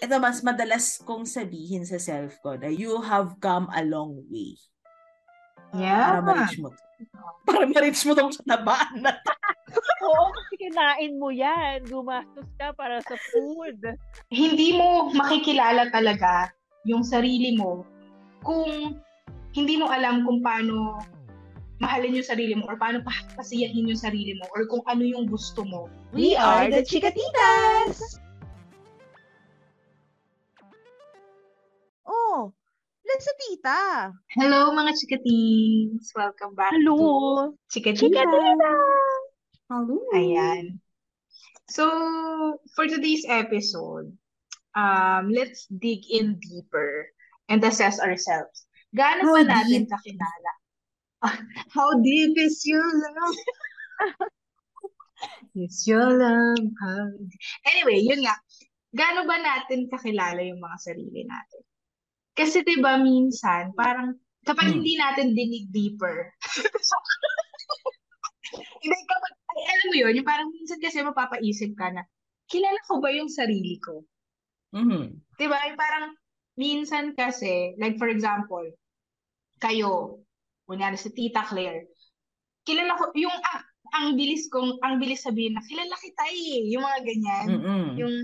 ito mas madalas kong sabihin sa self ko na you have come a long way. Yeah. Para ma-reach mo. to. Para ma-reach mo tong katabaan na to. Oo, kasi kinain mo yan. Gumastos ka para sa food. Hindi mo makikilala talaga yung sarili mo kung hindi mo alam kung paano mahalin yung sarili mo or paano pa pasiyahin yung sarili mo or kung ano yung gusto mo. We are the Chikatitas! Sa tita. Hello mga chikatings! Welcome back to Hello! Chikatita! Hello. Ayan. So, for today's episode, um, let's dig in deeper and assess ourselves. Gaano How ba natin deep? kakilala? How deep is your love? is your love? Anyway, yun nga. Gaano ba natin kakilala yung mga sarili natin? Kasi 'di ba minsan, parang kapag Hmm. hindi natin dinig deeper, hindi ka mag, ay, alam mo yun, yung parang minsan kasi mapapaisip ka na, kilala ko ba yung sarili ko? Mhm. 'Di ba? Yung parang minsan kasi, like for example, kayo, kunyari si Tita Claire, kilala ko, yung ang, ang bilis kong, ang bilis sabihin na, kilala kita eh, yung mga ganyan. Mm-mm. Yung,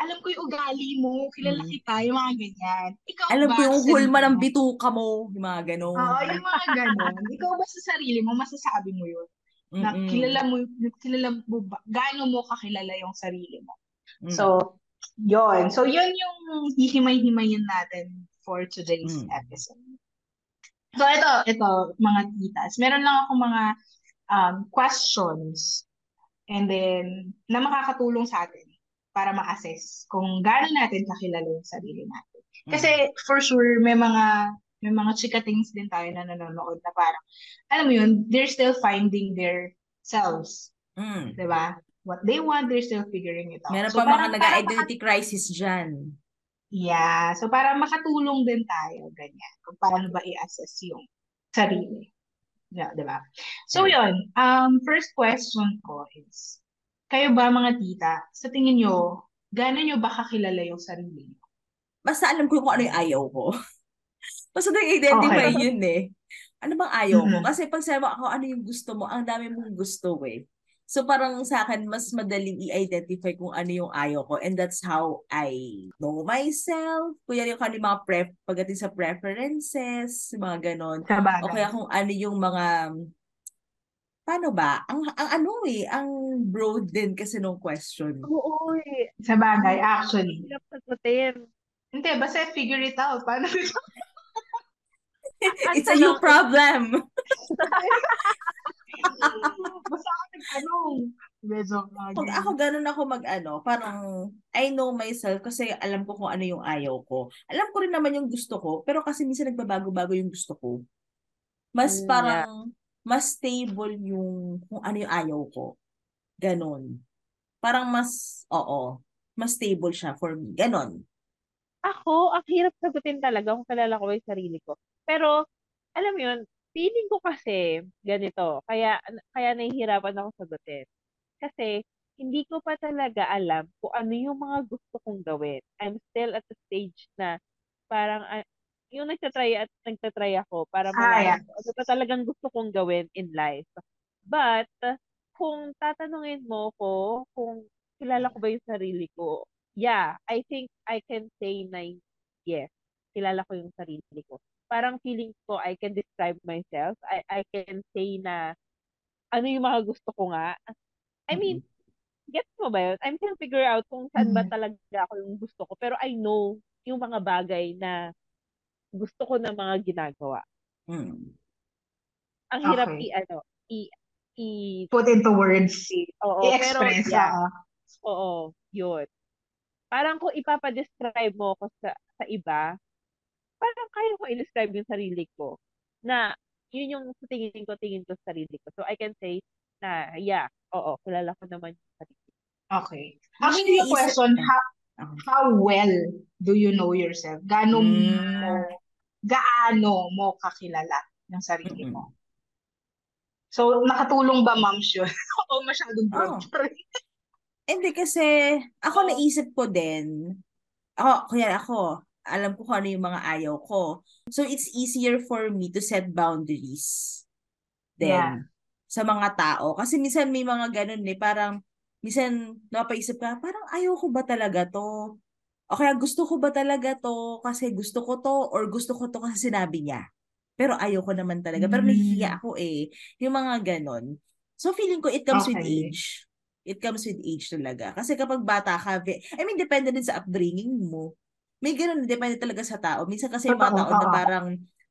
alam ko yung ugali mo, kilala Mm. kita, yung mga ganyan. Ikaw Alam ba ko yung hulma ng bituka mo. Yung mga ganun. Oo, yung mga ganon. Ikaw ba sa sarili mo, masasabi mo yun? Na Mm-mm. kilala mo, kilala mo ba, gaano mo kakilala yung sarili mo? Mm. So, yon. So, yun yung hihimay-himayin natin for today's Mm. episode. So, ito, ito, mga titas. Meron lang ako mga um, questions and then, na makakatulong sa atin para ma-assess kung gaano natin kakilala yung sarili natin. Kasi, for sure, may mga may mga chikatings din tayo na nanonood na parang, alam mo yun, they're still finding their selves. Mm. 'di ba? What they want, they're still figuring it out. Meron So, pa parang mga para nag-identity crisis dyan. Yeah. So, para makatulong din tayo, ganyan. Kung paano ba i-assess yung sarili. Yeah, di ba? So, yun. Um, first question ko is, kayo ba mga tita, sa tingin nyo, gaano nyo ba kakilala yung sarili nyo? Basta alam ko kung ano yung ayaw ko. Basta nag-identify Okay. yun eh. Ano bang ayaw mo? Mhm. Kasi pag sabi ako ano yung gusto mo, ang dami mong gusto eh. So parang sa akin, mas madaling i-identify kung ano yung ayaw ko. And that's how I know myself. Kuya yung kani mga pref, pagdating sa preferences, mga ganon. O kaya kung ano yung mga, paano ba? Ang, ang ano eh, ang broad din kasi nung question. Oo eh. Sa bagay, actually. Hirap sagutin. Hindi, basta figure it out. Paano? It's a you problem. basta ako nagtanong. Medyo Pag ako ganun ako mag-ano, parang I know myself kasi alam ko kung ano yung ayaw ko. Alam ko rin naman yung gusto ko, pero kasi minsan nagbabago-bago yung gusto ko. Mas Mm, parang, mas stable yung kung ano yung ayaw ko. Ganon. Parang mas, oo, mas stable siya for me. Ganon. Ako, ang hirap sagutin talaga kung kilala ko yung sarili ko. Pero, alam mo yun, feeling ko kasi ganito. Kaya, kaya nahihirapan ako sagutin. Kasi, hindi ko pa talaga alam kung ano yung mga gusto kong gawin. I'm still at the stage na parang ah, yung nagtatry at nagtatry ako para Ah, malaman yeah. ko ano ba talagang gusto kong gawin in life. But, kung tatanungin mo ko kung kilala ko ba yung sarili ko, yeah, I think I can say na yes, kilala ko yung sarili ko. Parang feeling ko I can describe myself. I I can say na ano yung mga gusto ko nga. I mean, gets mo ba yun? I'm trying to figure out kung saan ba Mhm. talaga ako yung gusto ko. Pero I know yung mga bagay na gusto ko na mga ginagawa. Mm. Ang hirap Okay. i ano, i i Put into words. oo, pero I-express. yeah, ah. oo, yun. Parang kung ipapadescribe mo ko sa sa iba, parang kaya ko i-describe yung sarili ko na yun yung sa tingin ko, tingin ko sa sarili ko. So I can say na, yeah, oo, kilala ko naman yung sarili ko. Okay. Actually, iniisip- question, how, how well do you know yourself? Gaano mo, Mm. Gaano mo kakilala yung sarili mo? So, nakatulong ba, ma'am, yun? o masyadong broad Oh. pa rin? Hindi kasi, ako Oo. naisip ko din, ako, kuya ako, alam ko kung ano yung mga ayaw ko. So, it's easier for me to set boundaries then Yeah. sa mga tao. Kasi minsan may mga ganun eh, parang minsan napaisip ka, parang ayaw ko ba talaga to? O kaya gusto ko ba talaga to kasi gusto ko to or gusto ko to kasi sinabi niya. Pero ayaw ko naman talaga. Pero Mm. nahihiya ako eh. Yung mga ganon. So feeling ko it comes with Okay. age. It comes with age talaga. Kasi kapag bata ka, I mean, depende din sa upbringing mo. May ganun, depende talaga sa tao. Minsan kasi yung mga tao na parang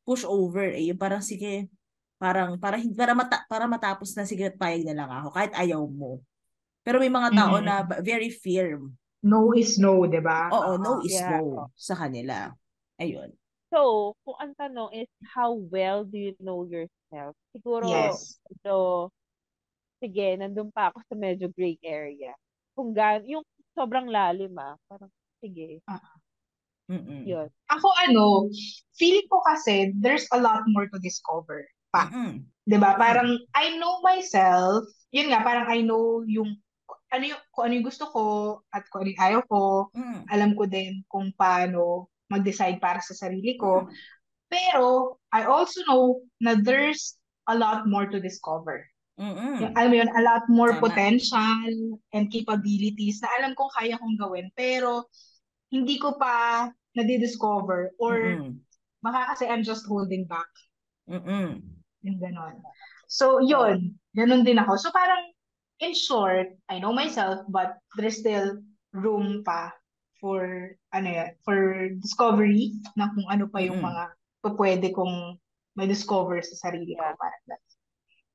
push over eh. Yung parang sige, parang para hindi para mata, para matapos na sige payag na lang ako kahit ayaw mo. Pero may mga tao Mm. na ba- very firm. No is no, di ba? Oo, no is Yeah. no sa kanila. Ayun. So, kung ang tanong is, how well do you know yourself? Siguro, Yes. so, sige, nandun pa ako sa medyo gray area. Kung gan, yung sobrang lalim ah, parang, sige, Mm-mm. yun. Ako ano, feeling ko kasi there's a lot more to discover pa. Mm-mm. 'Di ba? Parang I know myself. Yun nga, parang I know yung ano yung kung ano yung gusto ko at kung ano yung ayaw ko. Mm. Alam ko din kung paano mag-decide para sa sarili ko. Mm. Pero I also know na there's a lot more to discover. Mm-mm. Yung, alam mo yun, a lot more Tama. potential and capabilities na alam kong kaya kong gawin. Pero hindi ko pa nadidiscover or Mm-mm. baka kasi I'm just holding back. Mm-mm. Yung ganon. So, yun. Ganon din ako. So, parang, in short, I know myself, but there's still room pa for, ano yan, for discovery na kung ano pa yung Mm-mm. mga pwede kong may-discover sa sarili ko. Parang that.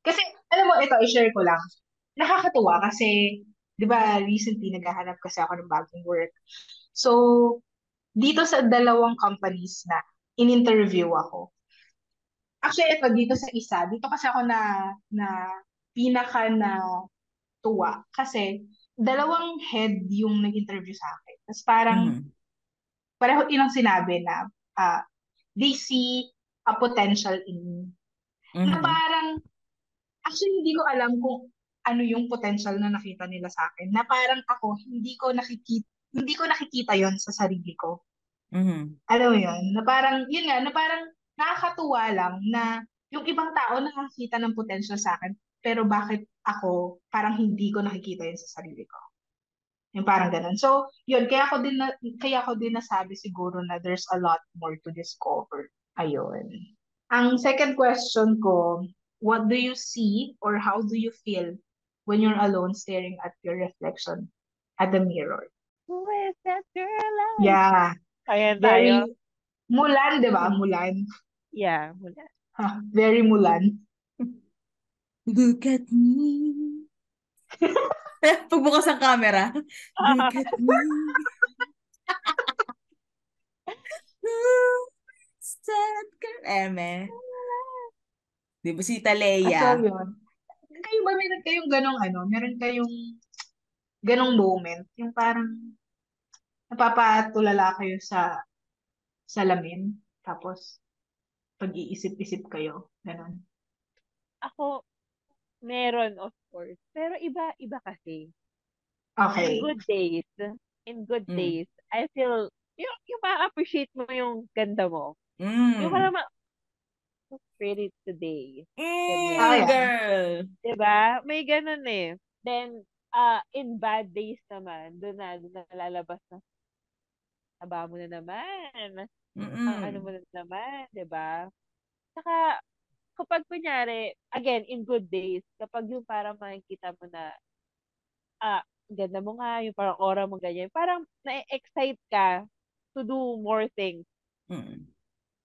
Kasi, alam mo, ito, i-share ko lang. Nakakatuwa kasi, di ba, recently naghahanap kasi ako ng bagong work. So, dito sa dalawang companies na in-interview ako, Actually, ito dito sa isa, dito kasi ako na na pinaka na tuwa kasi dalawang head yung nag-interview sa akin. Tapos parang Mm. pareho ilang sinabi na ah, they see a potential in me. Na Mhm. parang actually hindi ko alam kung ano yung potential na nakita nila sa akin. Na parang ako hindi ko nakikita hindi ko nakikita yon sa sarili ko. Mhm. alam mo yun, na parang, yun nga, na parang nakakatuwa lang na yung ibang tao nakakita ng potential sa akin, pero bakit ako parang hindi ko nakikita yun sa sarili ko. Yung parang ganun. So, yun, kaya ako din, na, kaya ako din nasabi siguro na there's a lot more to discover. Ayun. Ang second question ko, what do you see or how do you feel when you're alone staring at your reflection at the mirror? Who is that girl? Yeah. Ayan Very tayo. Mulan, di ba? Mulan. Yeah, mula. Ha, very Mulan. Look at me. Pagbukas ang camera. Look at me. That girl? Eme. Di ba si Ah, Talea? so yun. Kayo ba, meron kayong ganong ano, meron kayong ganong moment, yung parang napapatulala kayo sa salamin, tapos pag-iisip-isip kayo, ganon. Ako, meron of course. Pero iba, iba kasi. Okay. In good days, in good Mm. days, I feel, yung, yung ma-appreciate mo yung ganda mo. Yung Mm. parang ma- so pretty today. Mm, Ah, yeah. girl. Diba? May ganun eh. Then, uh, in bad days naman, doon na, doon na lalabas na, taba mo na naman. Ang ano Mm-mm. mo na naman, di ba? Saka, kapag kunyari, again, in good days, kapag yung parang makikita mo na, ah, ganda mo nga, yung parang aura mo ganyan, parang na-excite ka to do more things. Mm.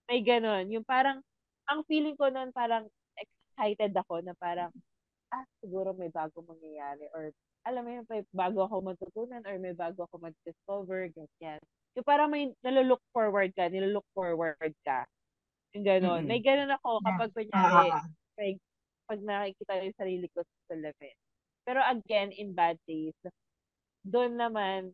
May ganun. Yung parang, ang feeling ko nun, parang excited ako na parang, ah, siguro may bago mangyayari. Or, alam mo yun, may bago ako matutunan or may bago ako mag-discover, ganyan. Yung parang may nalolook forward ka, nilolook forward ka. Yung ganun. Mm-mm. May ganun ako Yeah. kapag Ah, kunyari, ah, ah. pag, pag nakikita yung sarili ko sa salamin. Pero again, in bad days, doon naman,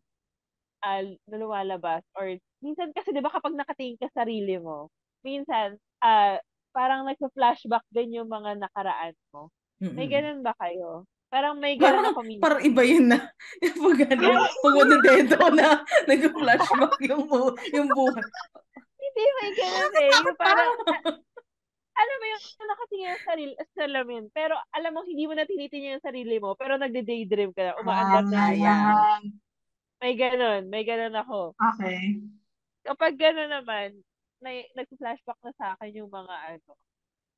uh, na lumalabas, or minsan kasi, di ba, kapag nakatingin ka sa sarili mo, minsan, ah, parang nagsa-flashback din yung mga nakaraan mo. May Mm-mm. ganun ba kayo? Parang may ganun Parang, ako minsan. parang iba yun na. Pag ano, pag dedo na, nag-flashback yung, bu- yung buhay. Hindi, may ganun eh. Yung parang, alam mo yung nakatingin sa sarili, sa salamin, pero alam mo, hindi mo na tinitingnan yung sarili mo, pero nagde-daydream ka na, umaandar na. Ah, yeah. May ganun, may ganun ako. Okay. Kapag gano'n naman, may, nag-flashback na sa akin yung mga ano,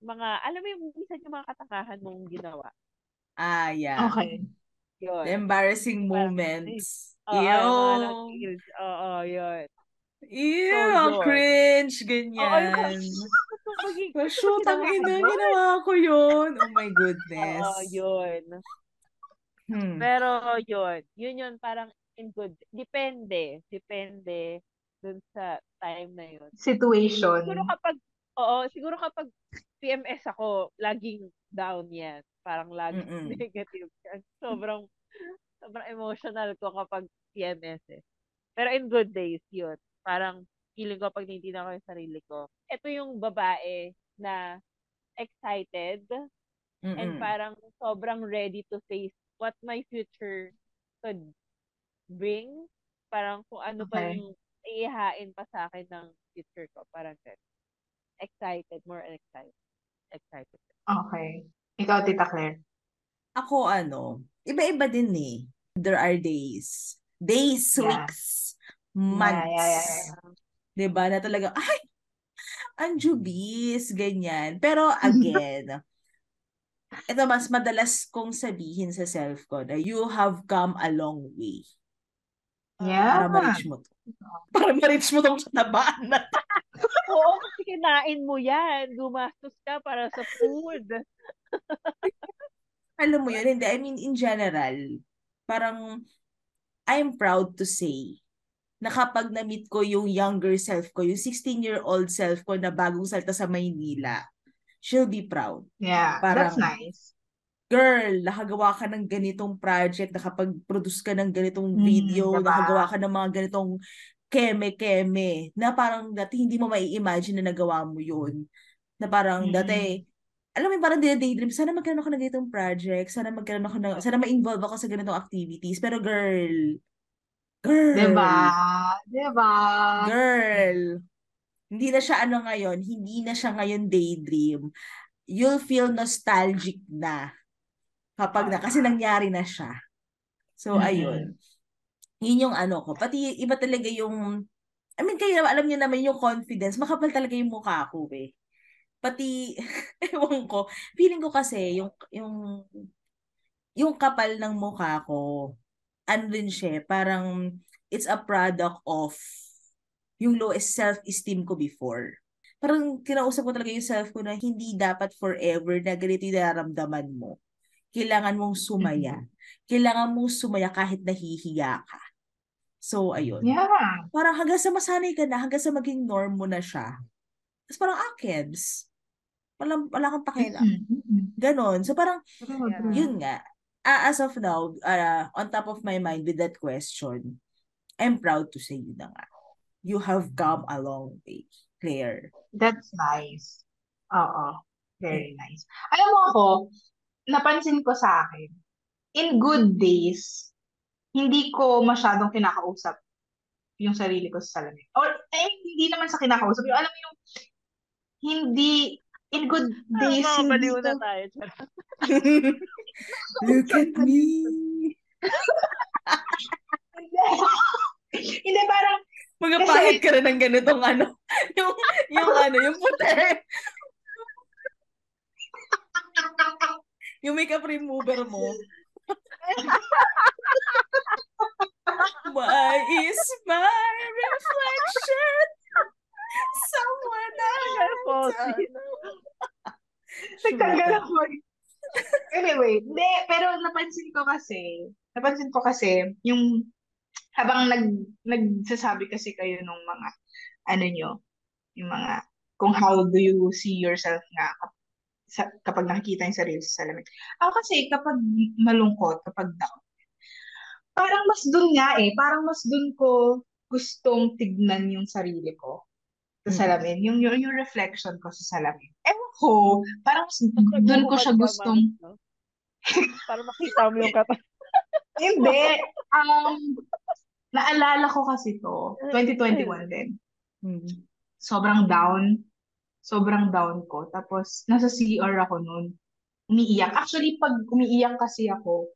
mga, alam mo yung minsan yung mga katangahan mong ginawa. Ah, yeah. Okay. Yun. The embarrassing moments. Oo, yung nag-feels. Oo, yun. Ew, yun. cringe, yung ganyan. Oh, gusto shoot, ang ginawa ko ina, ginawa ko yun. Oh my goodness. Oo, yun. Hmm. Pero yun, yun yun parang in good. Depende. Depende dun sa time na yun. Situation. Siguro kapag, oo, siguro kapag PMS ako, laging down yan. Parang laging Mm-mm. negative yan. Sobrang, sobrang emotional ko kapag PMS eh. Pero in good days, yun. Parang feeling ko pag ninitin ako yung sarili ko. Ito yung babae na excited and Mm-mm. parang sobrang ready to face what my future could bring. Parang kung ano pa Okay. yung iihain pa sa akin ng future ko. Parang ganun. Excited, more excited. Excited. Okay. Ikaw, Tita Claire. Ako ano, iba-iba din eh. There are days. Days, Yeah. weeks, months. Yeah, yeah, yeah, yeah. 'Di ba? Na talaga, ay, anjubis, ganyan. Pero again, ito mas madalas kong sabihin sa self ko na you have come a long way Yeah. para ma-reach mo to. Para ma-reach mo tong katabaan na to. Oo, kasi kinain mo yan. Gumastos ka para sa food. Alam mo yun, hindi. I mean, in general, parang I'm proud to say na kapag na-meet ko yung younger self ko, yung 16-year-old self ko na bagong salta sa Maynila, she'll be proud. Yeah. Parang- That's nice. Girl, nakagawa ka ng ganitong project, nakapag-produce ka ng ganitong Mm, video, diba? nakagawa ka ng mga ganitong keme-keme, na parang dati hindi mo mai-imagine na nagawa mo yun. Na parang Mm. dati, alam mo parang daydream, sana magkaroon ako ng ganitong project, sana magkaroon ako ng, sana ma-involve ako sa ganitong activities. Pero girl, girl, Diba? Diba? girl, hindi na siya ano ngayon, hindi na siya ngayon daydream. You'll feel nostalgic na kapag na, kasi nangyari na siya. So, Mm-mm. ayun. Yun yung ano ko. Pati iba talaga yung, I mean, kayo alam niyo naman yung confidence, makapal talaga yung mukha ko eh. Pati, ewan ko, feeling ko kasi yung, yung, yung kapal ng mukha ko, ano din siya, parang it's a product of yung lowest self-esteem ko before. Parang kinausap ko talaga yung self ko na hindi dapat forever na ganito yung nararamdaman mo. Kailangan mong sumaya. Kailangan mong sumaya kahit nahihiya ka. So, ayun. Yeah. Parang hanggang sa masanay ka na, hanggang sa maging norm mo na siya. Tapos parang, ah, Kebs, wala, wala kang pakialam. Mm-mm. Ganon. So parang, Yeah. yun nga, ah, as of now, uh, on top of my mind with that question, I'm proud to say yun na nga. You have come a long way, Claire. That's nice. Oo. Very nice. Alam mo ako, napansin ko sa akin, in good days, hindi ko masyadong kinakausap yung sarili ko sa salamin. Or, eh, hindi naman sa kinakausap. Yung, alam mo yung, hindi, in good days, Mga hindi baliw ko, na tayo. Charot. Look at me. hindi, parang, Magpahit ka rin ng ganitong ano. Yung, yung ano, yung puti. Yung makeup remover mo. Why is my reflection someone else? nagtanggal ako. Anyway, hindi, pero napansin ko kasi, napansin ko kasi, yung, habang nag, nagsasabi kasi kayo nung mga, ano nyo, yung mga, kung how do you see yourself nga kap- sa, kapag nakikita yung sarili sa salamin. Ako kasi, kapag malungkot, kapag down, parang mas dun nga eh, parang mas dun ko gustong tignan yung sarili ko sa Mm. salamin, yung, yung, yung reflection ko sa salamin. Ewan ko, parang dun ko siya gustong, no? Para makita mo yung kata. Hindi. Um, naalala ko kasi to. 2021 din. Hmm. Sobrang down. Sobrang down ko. Tapos, nasa CR ako noon. Umiiyak. Actually, pag umiiyak kasi ako,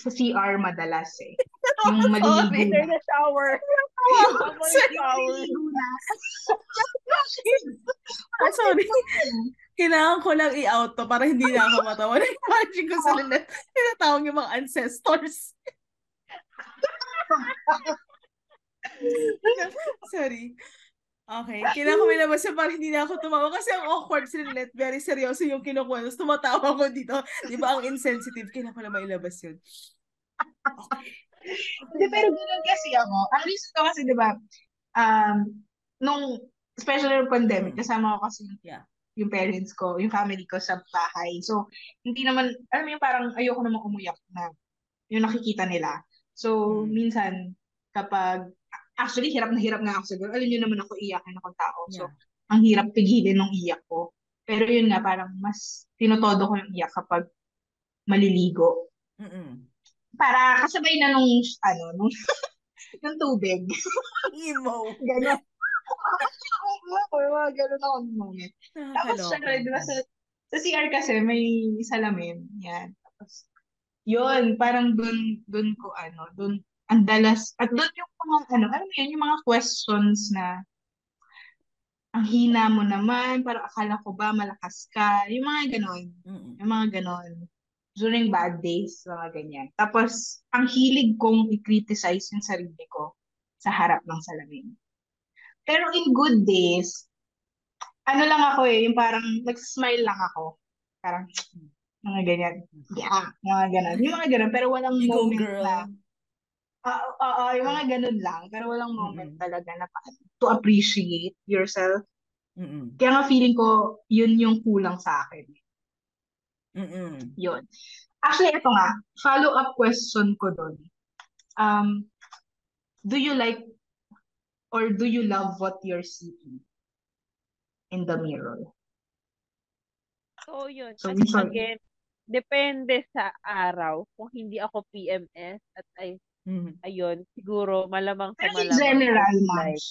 sa CR madalas eh. Yung maliligo na. shower. Ah, sorry. Kailangan ko lang i-out to para hindi na ako matawa. Imagine ko sa lahat. Tinatawag yung mga ancestors. sorry. Okay. Kailangan ko may labas para hindi na ako tumawa. Kasi ang awkward si Lynette. Very seryoso yung kinukuha. Tapos tumatawa ko dito. Di ba ang insensitive? Kailangan ko na mailabas yun. Hindi, pero ganun kasi ako. Ang reason ko kasi, di ba, um, nung, especially yung pandemic, kasama ko kasi yung, Yeah. yung parents ko, yung family ko sa bahay. So, hindi naman, alam mo yung parang ayoko naman umuyak na yung nakikita nila. So, Mm. minsan, kapag, actually, hirap na hirap nga ako siguro. Alam niyo naman ako iyakin akong tao. So, Yeah. ang hirap pigilin ng iyak ko. Pero yun nga, parang mas tinotodo ko yung iyak kapag maliligo. Mm-mm. Para kasabay na nung, ano, nung, ng tubig. Emo. Ganon. Oo, mga ganon ako ng moment. Tapos, Nakakaloka. syempre, di ba, sa, sa CR kasi, may salamin. Yan. Tapos, yun, parang dun, dun ko, ano, dun, ang dalas, at dun yung mga, ano, alam mo yun, yung mga questions na, ang hina mo naman, parang akala ko ba malakas ka, yung mga ganon, Mm-mm. yung mga ganon, during bad days, mga ganyan. Tapos, ang hilig kong i-criticize yung sarili ko sa harap ng salamin. Pero in good days, ano lang ako eh, yung parang nag-smile lang ako. Parang, mga ganyan. Yeah, mga ganon. Yung mga ganon, pero walang You go, moment girl. na, ah, ah, ah, yung mga ganon lang, pero walang moment Mm-mm. talaga na pa- to appreciate yourself. Mm-mm. Kaya nga feeling ko, yun yung kulang sa akin. Mm-mm. Yun. Actually, ito nga, follow-up question ko doon. Um, do you like or do you love what you're seeing in the mirror? So, yun. So, At minsan- again, depende sa araw. Kung hindi ako PMS at ay, Mm. ayun, siguro malamang sa Pero in malamang. general, like,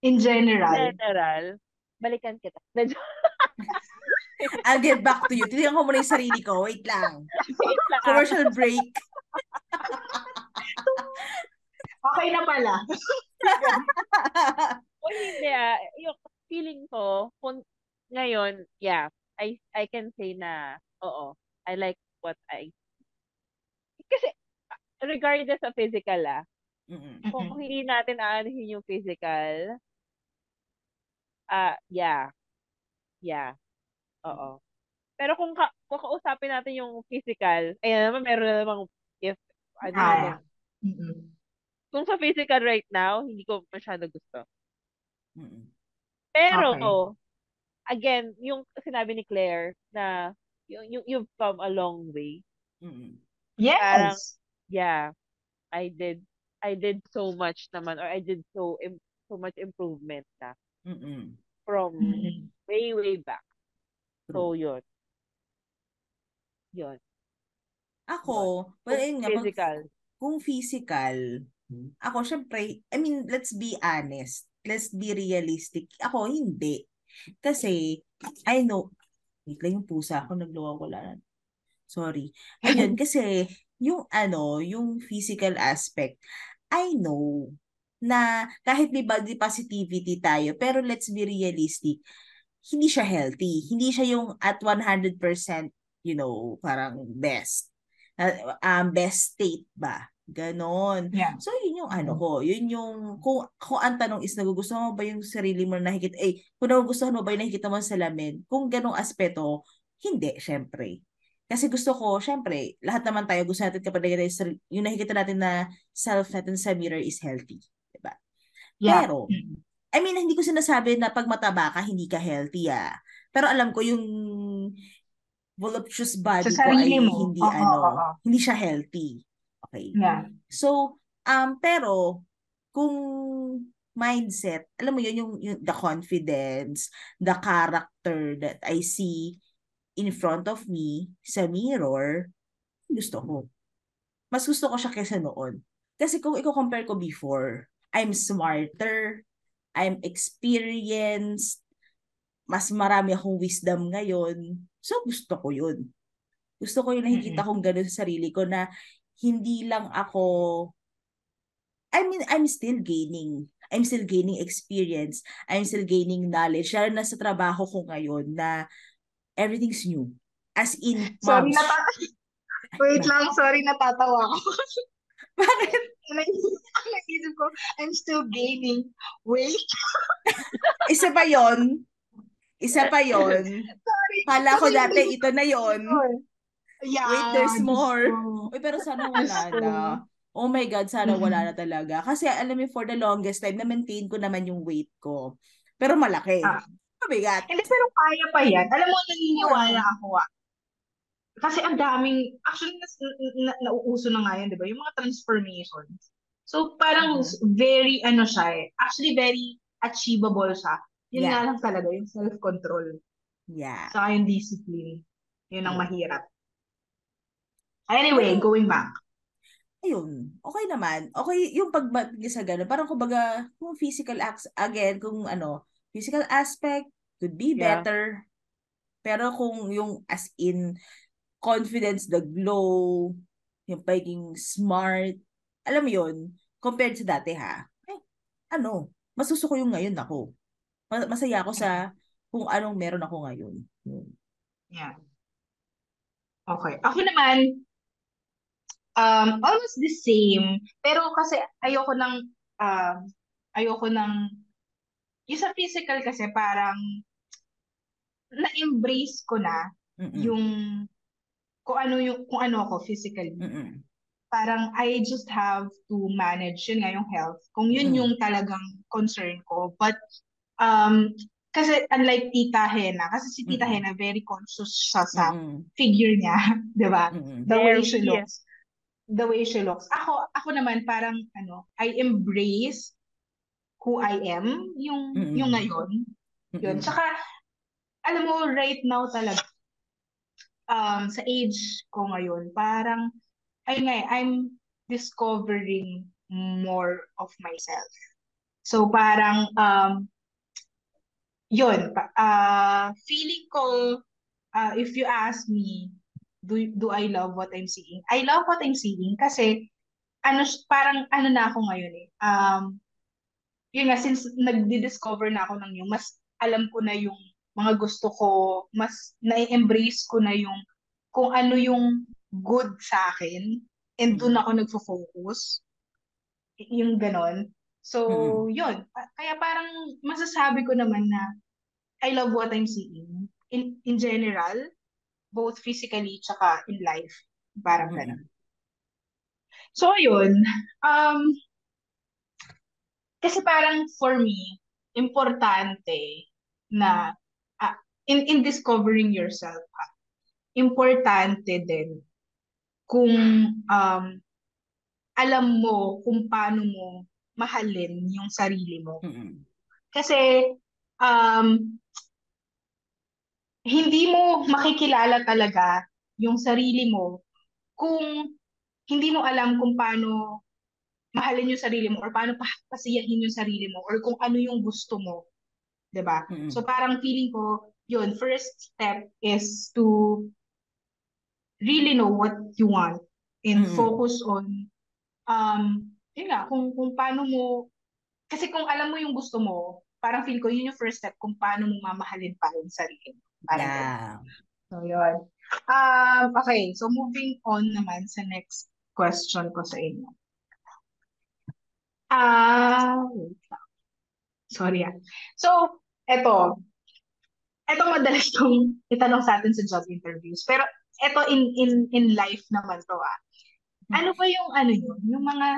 In in general. general, balikan kita. I'll get back to you. Tingnan ko muna yung sarili ko. Wait lang. wait lang. Commercial break. Okay na pala. O hindi ah, yung feeling ko, kung ngayon, yeah, I I can say na, oo, I like what I kasi regardless sa physical ah, Mm-mm. kung, hindi natin aanuhin yung physical, ah, yeah, yeah, oo. Pero kung, ka, kung kausapin natin yung physical, ayan naman, meron na namang if, ano, Ah, naman, Mm-mm. kung sa physical right now, hindi ko masyado gusto. Mm-mm. Pero, Okay. again, yung sinabi ni Claire na yung, yung, you've come a long way. Mm-mm. Parang- Yes. Yeah, I did I did so much naman or I did so im- so much improvement na Mm-mm. from Mm-mm. way way back. So, yun. Yun. Ako, well, Kung ayun nga, pag- physical. kung physical, ako syempre, I mean, let's be honest. Let's be realistic. Ako, hindi. Kasi, I know, wait lang yung pusa ako, nagluwawala na. Sorry. Ayun, kasi, yung ano, yung physical aspect, I know na kahit may body positivity tayo, pero let's be realistic, hindi siya healthy. Hindi siya yung at 100%, you know, parang best. Uh, um, best state ba? Ganon. Yeah. So, yun yung ano ko. Yun yung, kung, kung ang tanong is, nagugustuhan mo ba yung sarili mo na nakikita, eh, kung nagugustuhan mo ba yung nakikita mo sa salamin, kung ganong aspeto, hindi, syempre. Kasi gusto ko, syempre, lahat naman tayo gusto natin kapag nakikita yung, sarili- yung nakikita natin na self natin sa mirror is healthy. Diba? Yeah. Pero, Mm-mm. I mean, hindi ko sinasabi na pag mataba ka, hindi ka healthy ah. Pero alam ko yung voluptuous body Sa ko ay mo. hindi Oo, ano, hindi siya healthy. Okay. Yeah. So, um, pero, kung mindset, alam mo yun, yung, yung the confidence, the character that I see in front of me, sa mirror, gusto ko. Mas gusto ko siya kaysa noon. Kasi kung i-compare ko before, I'm smarter, I'm experienced, mas marami akong wisdom ngayon. So, gusto ko yun. Gusto ko yung nakikita kong gano'n sa sarili ko na hindi lang ako I mean, I'm still gaining. I'm still gaining experience. I'm still gaining knowledge. Lalo na sa trabaho ko ngayon na everything's new. As in, Sorry, moms. nata- Wait lang, sorry, natatawa ako. Bakit? Ang naisip ko, I'm still gaining weight. Isa pa yon Isa pa yon Sorry. Kala ko dati ito na yon Yeah, Wait, there's more. Uy, pero sana wala na. Oh my God, sana wala Mhm. na talaga. Kasi alam mo, for the longest time, na-maintain ko naman yung weight ko. Pero malaki. Ah. Mabigat. Hindi, pero kaya pa yan. Alam mo, naniniwala ako ah. Kasi ang daming, actually, nas, na, na, nauuso na nga yan, di ba? Yung mga transformations. So, parang Mhm. very, ano siya eh. Actually, very achievable siya. Yun Yeah. nga lang talaga, yung self-control. Yeah. Saka yung discipline. Yun ang Yeah. mahirap. Anyway, going back. ayun, okay naman. Okay, yung pagbati sa ganun, parang kumbaga, kung physical acts, again, kung ano, physical aspect could be Yeah. better. Pero kung yung as in confidence, the glow, yung pagiging smart, alam mo yun, compared sa dati ha, eh, ano, masuso ko yung ngayon ako. Ma- Masaya ako sa kung anong meron ako ngayon. Yun. Yeah. Okay. Ako naman, um, almost the same. Pero kasi ayoko ng, um, ayoko ng, yung sa physical kasi parang, na-embrace ko na Mm-mm. yung, kung ano yung, kung ano ako physically. Mm-mm. Parang I just have to manage yun nga yung health. Kung yun Mm. yung talagang concern ko. But, um, kasi unlike Tita Hena, kasi si Tita Mm-mm. Hena very conscious siya sa Mm-mm. figure niya, 'di ba? Mm-mm. The way she yes. looks. The way she looks. Ako ako naman parang ano, I embrace who I am, yung Mm-mm. yung ngayon. Yun. Mm-mm. Tsaka alam mo right now talaga um sa age ko ngayon, parang ay nga, eh, I'm discovering more of myself. So parang um yun, ah feeling ko uh, if you ask me, do do I love what I'm seeing? I love what I'm seeing kasi ano parang ano na ako ngayon eh. Um yun nga since nagdi-discover na ako ng yung mas alam ko na yung mga gusto ko, mas na-embrace ko na yung kung ano yung good sa akin and doon ako nagfo-focus. Yung ganon. So, yun. Pa- Kaya parang masasabi ko naman na I love what I'm seeing in in general, both physically tsaka in life. Parang Mm-mm. ganun. So, yun. Um, kasi parang for me, importante na in in discovering yourself, ah, importante din kung um, alam mo kung paano mo mahalin yung sarili mo. Mm-mm. Kasi um, hindi mo makikilala talaga yung sarili mo kung hindi mo alam kung paano mahalin yung sarili mo or paano pa pasiyahin yung sarili mo or kung ano yung gusto mo. 'Di ba? Mm-mm. So parang feeling ko, yun, first step is to really know what you want and Mm-mm. focus on um yun nga, kung kung paano mo kasi kung alam mo yung gusto mo, parang feel ko yun yung first step kung paano mo mamahalin pa yung sarili mo. Parang. Yeah. So, yun. Um, okay, so moving on naman sa next question ko sa inyo. Ah, lang. Sorry ah. So, eto. Eto madalas kong itanong sa atin sa job interviews. Pero eto in in in life naman to ah. Ano ba yung ano yun? Yung mga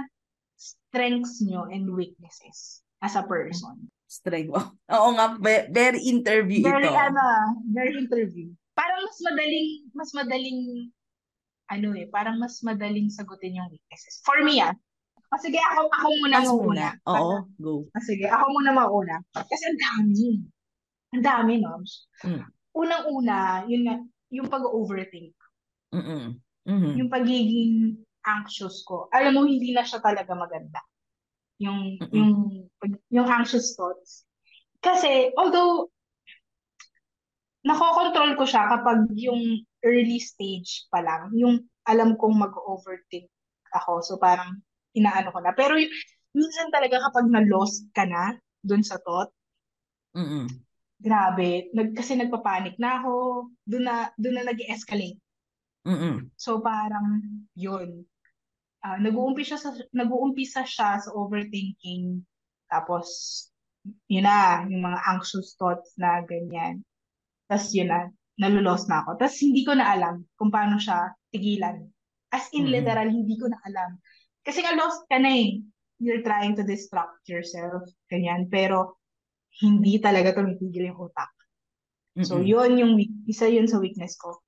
strengths nyo and weaknesses as a person? Strength. Oh, Oo nga, ve- very interview Very ito. ano, ah, very interview. Parang mas madaling, mas madaling, ano eh, parang mas madaling sagutin yung weaknesses. For me ah. O sige, ako, ako muna mauna. muna. Oo, go. Ah, sige, ako muna mauna. Kasi ang dami. Ang dami, no? Mm. Unang-una, yun nga, yung pag-overthink. Mm-mm. Mhm. Yung pagiging anxious ko. Alam mo, hindi na siya talaga maganda. Yung, Mm-mm. yung, pag- yung anxious thoughts. Kasi, although, nakokontrol ko siya kapag yung early stage pa lang, yung alam kong mag-overthink ako. So, parang, inaano ko na. Pero, minsan talaga kapag na-lost ka na dun sa thought, Mm-mm. Grabe, nag, kasi nagpapanik na ako, dun na, dun na nag-escalate. Mm-mm. So parang yun. Ah, nag-uumpisa sa nag-uumpisa siya sa overthinking. Tapos yun na, yung mga anxious thoughts na ganyan. Tapos yun na, nalulos na ako. Tapos hindi ko na alam kung paano siya tigilan. As in Mm. literal, hindi ko na alam. Kasi nga lost ka na eh. You're trying to distract yourself. Ganyan. Pero hindi talaga tumitigil yung utak. So, Mm-mm. yun yung isa yun sa weakness ko.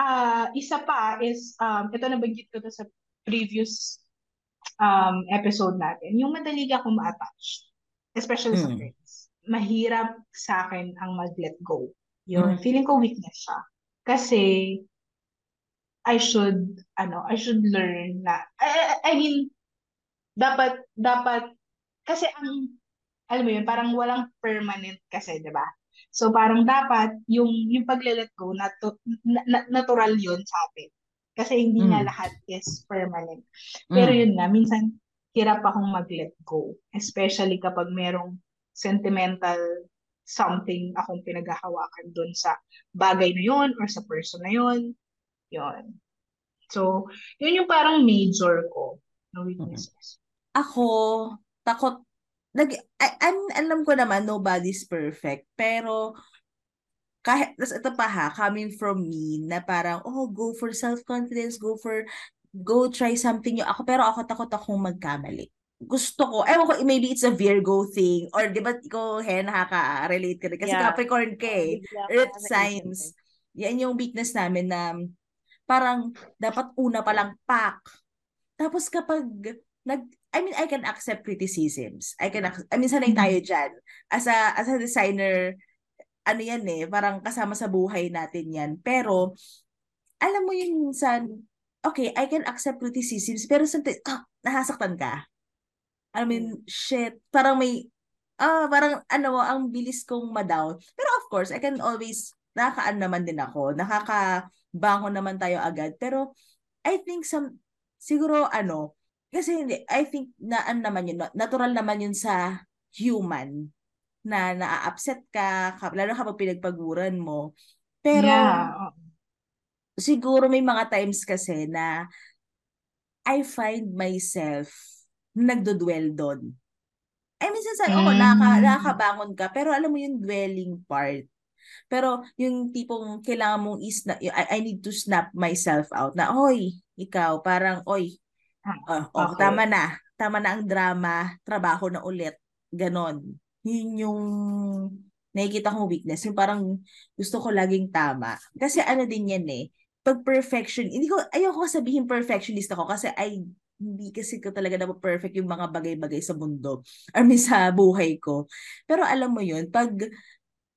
Ah, isa pa is, um, ito nabanggit ko to sa previous um, episode natin, yung madali ka ma-attach. Especially sa Mm. friends. Mahirap sa akin ang mag-let go. Yun, Mm. feeling ko weakness siya. Kasi, I should, ano, I should learn na, I, I- I mean, dapat, dapat, kasi ang, alam mo yun, parang walang permanent kasi, di ba? So parang dapat yung yung pagle-let go natu- na- na- natural yun sa atin. Kasi hindi nga Mm. lahat is permanent. Pero Mm. yun nga, minsan hirap akong mag-let go. Especially kapag merong sentimental something akong pinaghahawakan dun sa bagay na yun or sa person na yun. Yun. So, yun yung parang major ko na weaknesses. Ako, takot, nag, I, I'm, alam ko naman, nobody's perfect. Pero, kahit, tas ito pa ha, coming from me, na parang, oh, go for self-confidence, go for, go try something new. Ako, pero ako takot akong magkamali. Gusto ko, ewan ko, maybe it's a Virgo thing, or di ba, ikaw, Hen, nakaka-relate ka rin. Kasi Yeah. Capricorn ka eh. Ko Earth signs. Yan yung weakness namin na parang dapat una pa lang pak. Tapos kapag nag I mean I can accept criticisms. I can ac- I mean sanay tayo diyan. As a as a designer ano yan eh, parang kasama sa buhay natin yan. Pero alam mo yung minsan okay, I can accept criticisms pero sometimes ah, nahasaktan ka. I mean, shit, parang may ah, parang ano, ang bilis kong ma-down. Pero of course, I can always nakakaan naman din ako. Nakakabangon naman tayo agad. Pero I think some siguro ano, kasi hindi, I think na ano naman yun, natural naman yun sa human na naa-upset ka, lalo kapag pinagpaguran mo. Pero yeah. siguro may mga times kasi na I find myself nagdodwell doon. I mean, minsan, oo, Mm. nakaka, nakakabangon ka, pero alam mo yung dwelling part. Pero yung tipong kailangan mong is na, I, I need to snap myself out na, oy, ikaw, parang, oy, Ah, oh, oh, okay. tama na. Tama na ang drama, trabaho na ulit. Ganon. Yun yung nakikita kong weakness. Yung parang gusto ko laging tama. Kasi ano din yan eh. Pag perfection, hindi ko, ayoko sabihin perfectionist ako kasi I hindi kasi ko talaga na perfect yung mga bagay-bagay sa mundo or sa buhay ko. Pero alam mo yun, pag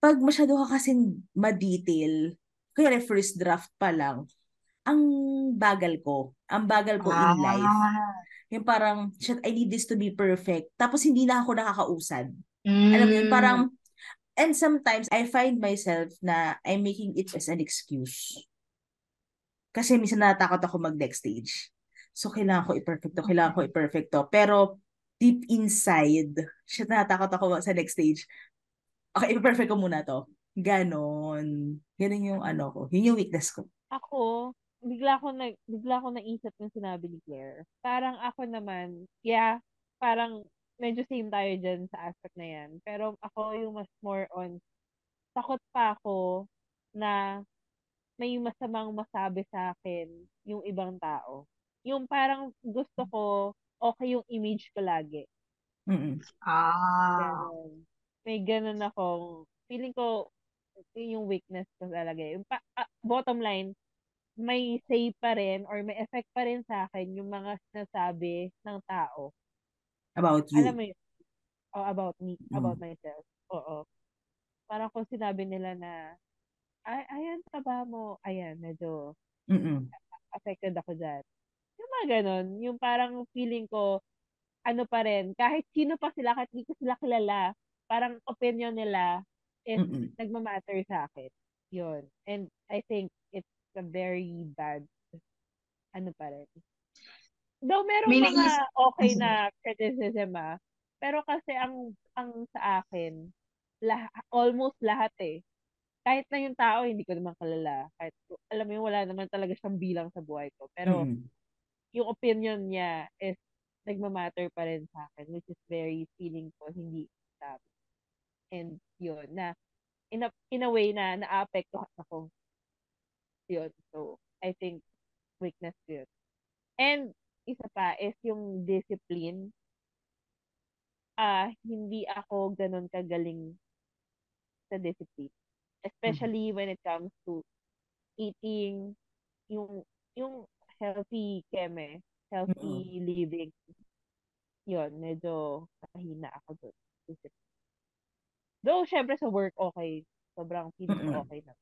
pag masyado ka kasing ma-detail, kaya first draft pa lang, ang bagal ko. Ang bagal ko in life. Ah. Yung parang, shit, I need this to be perfect. Tapos hindi na ako nakakausad. Mm. Alam mo yun, parang, and sometimes I find myself na I'm making it as an excuse. Kasi minsan natatakot ako mag-next stage. So, kailangan ko i-perfecto, kailangan ko i-perfecto. Pero, deep inside, shit, natatakot ako sa next stage. Okay, i-perfect ko muna to. Ganon. Ganon yung ano ko. Yun yung weakness ko. Ako, bigla ko na bigla ko naisip ng sinabi ni Claire. Parang ako naman, yeah, parang medyo same tayo dyan sa aspect na yan. Pero ako yung mas more on, takot pa ako na may masamang masabi sa akin yung ibang tao. Yung parang gusto ko, okay yung image ko lagi. Mm-mm. Ah. May ganon akong, feeling ko, yun yung weakness ko talaga. Yung pa, ah, bottom line, may say pa rin or may effect pa rin sa akin yung mga sinasabi ng tao. About you. Alam mo yun? Oh, about me, Mm. about myself. Oo. Parang kung sinabi nila na, ay, ayan, taba mo. Ayan, medyo Mm-mm. affected ako dyan. Yung mga ganon, yung parang feeling ko, ano pa rin, kahit sino pa sila, kahit di ko sila kilala, parang opinion nila is Mm-mm. nagmamatter sa akin. Yun. And I think it's a very bad, ano pa rin. Though merong May mga naisip- okay Sige. na criticism ah, pero kasi ang ang sa akin, lah, almost lahat eh. Kahit na yung tao, hindi ko naman kalala. Kahit, alam mo yun, wala naman talaga siyang bilang sa buhay ko. Pero, Mm-mm. yung opinion niya is nagmamatter pa rin sa akin, which is very feeling ko hindi sabi. And yun, na in a, in a way na naapektuhan ako. Yun. So, I think weakness yun. And isa pa is yung discipline. Ah, hindi ako ganun kagaling sa discipline. Especially when it comes to eating, yung yung healthy keme, healthy living. Yun, medyo mahina ako doon. Discipline. Though, syempre sa work, okay. Sobrang feeling ko Mm-mm. okay na.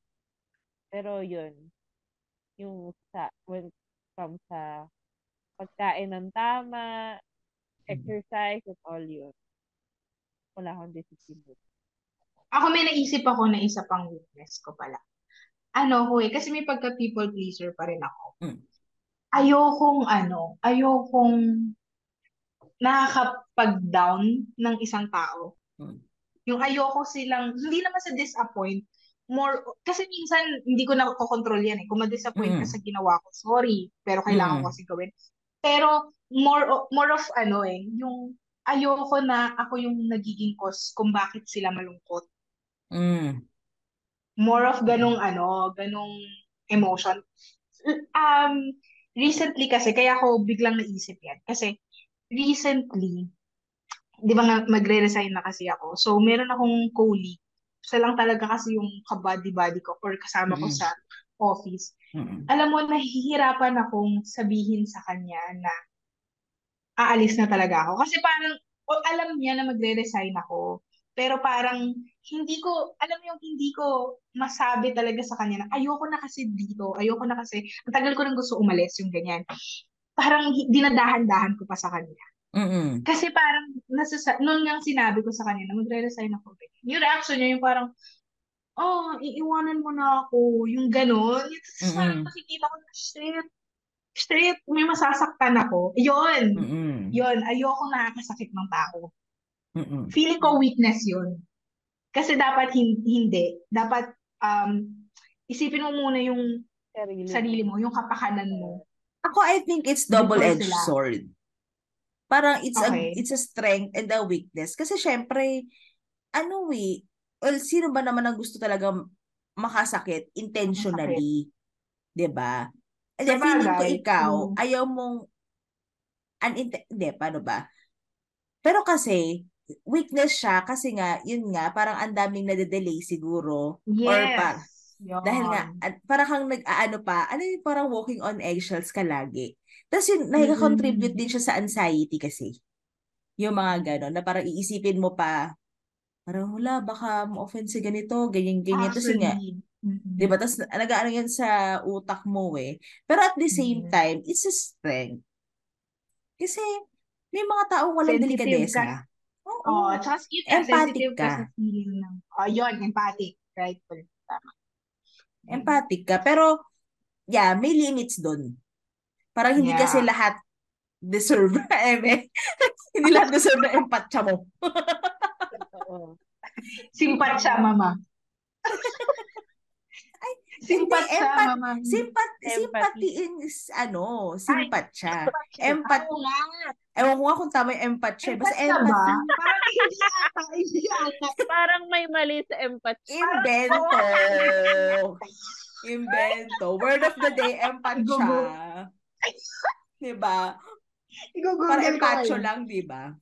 Pero yun, yung sa, when comes sa pagkain ng tama, exercise, and all yun. Wala akong discipline. Ako may naisip ako na isa pang weakness ko pala. Ano ko eh, kasi may pagka people pleaser pa rin ako. Mm. Ayokong ano, ayokong nakakapag-down ng isang tao. Mm. Yung ayoko silang, hindi naman sa disappoint, more, kasi minsan hindi ko nakokontrol yan eh. Kung ma-disappoint ka Mm. sa ginawa ko, sorry, pero kailangan Mm. ko kasi gawin. Pero more more of ano eh, yung ayoko na ako yung nagiging cause kung bakit sila malungkot. Mm. More of ganong ano, ganong emotion. Um, recently kasi, kaya ako biglang naisip yan. Kasi recently, di ba nga magre-resign na kasi ako. So, meron akong colleague. Siya lang talaga kasi yung kabady-body ko or kasama ko Mm. sa office. Mm. Alam mo, nahihirapan akong sabihin sa kanya na aalis na talaga ako. Kasi parang, o, alam niya na magre-resign ako. Pero parang, hindi ko, alam mo yung hindi ko masabi talaga sa kanya na ayoko na kasi dito, ayoko na kasi, ang tagal ko nang gusto umalis, yung ganyan. Parang dinadahan-dahan ko pa sa kanya. Mm. Kasi parang, nasasa, noon nga sinabi ko sa kanya na magre-resign ako. Yung reaction niya, yung parang, oh, iiwanan mo na ako. Yung ganon. Yung Mm-mm. parang nakikita ko na, shit, shit, may masasaktan ako. Yun. Mm. Yun, ayoko nakakasakit ng tao. Mm. Feeling ko weakness yun. Kasi dapat hin- hindi. Dapat um, isipin mo muna yung Sarili. sarili mo, yung kapakanan mo. Ako, I think it's double-edged sword. Parang it's Okay. a it's a strength and a weakness. Kasi syempre, ano eh, well, sino ba naman ang gusto talaga makasakit intentionally? 'Di ba? And then feeling ko ikaw, Mm. ayaw mong uninte- hindi, paano ba? Pero kasi, weakness siya kasi nga, yun nga, parang ang daming nade-delay siguro. Or pa, Yes. Yun. dahil nga, parang kang nag-aano pa, ano yung parang walking on eggshells ka lagi. Tapos yun, nag-contribute Mm-mm. din siya sa anxiety kasi. Yung mga gano'n, na parang iisipin mo pa, parang wala, baka ma-offend si ganito, ganyan-ganyan. Tapos yun nga, Actually. Mm-mm. di ba? Tapos nag-aano yan sa utak mo eh. Pero at the same Mm. time, it's a strength. Kasi may mga taong walang Sensitive delikadesa. ka. Oo. Oh, tsaka ka, Empathic ka ka. sa feeling ng, oh, yun, empathic. Right. Tama. Empathic ka. Pero, yeah, may limits doon. Parang hindi Yeah. kasi lahat deserve. Eme. hindi lahat deserve na empatya mo. Oo. Simpat siya, mama. Simpat siya, empat- mama. Simpat, Empathy. sympathy is, ano, simpatya. Empat, Oo nga. ewan ko nga kung tama yung empatya. eh. Basta Empat siya ba? empathy. Parang hindi ata, hindi ata. Parang may mali sa empathy. Invento. Invento. Word of the day, empatya. Diba? Para Igugugol empatyo ngayon. lang, diba?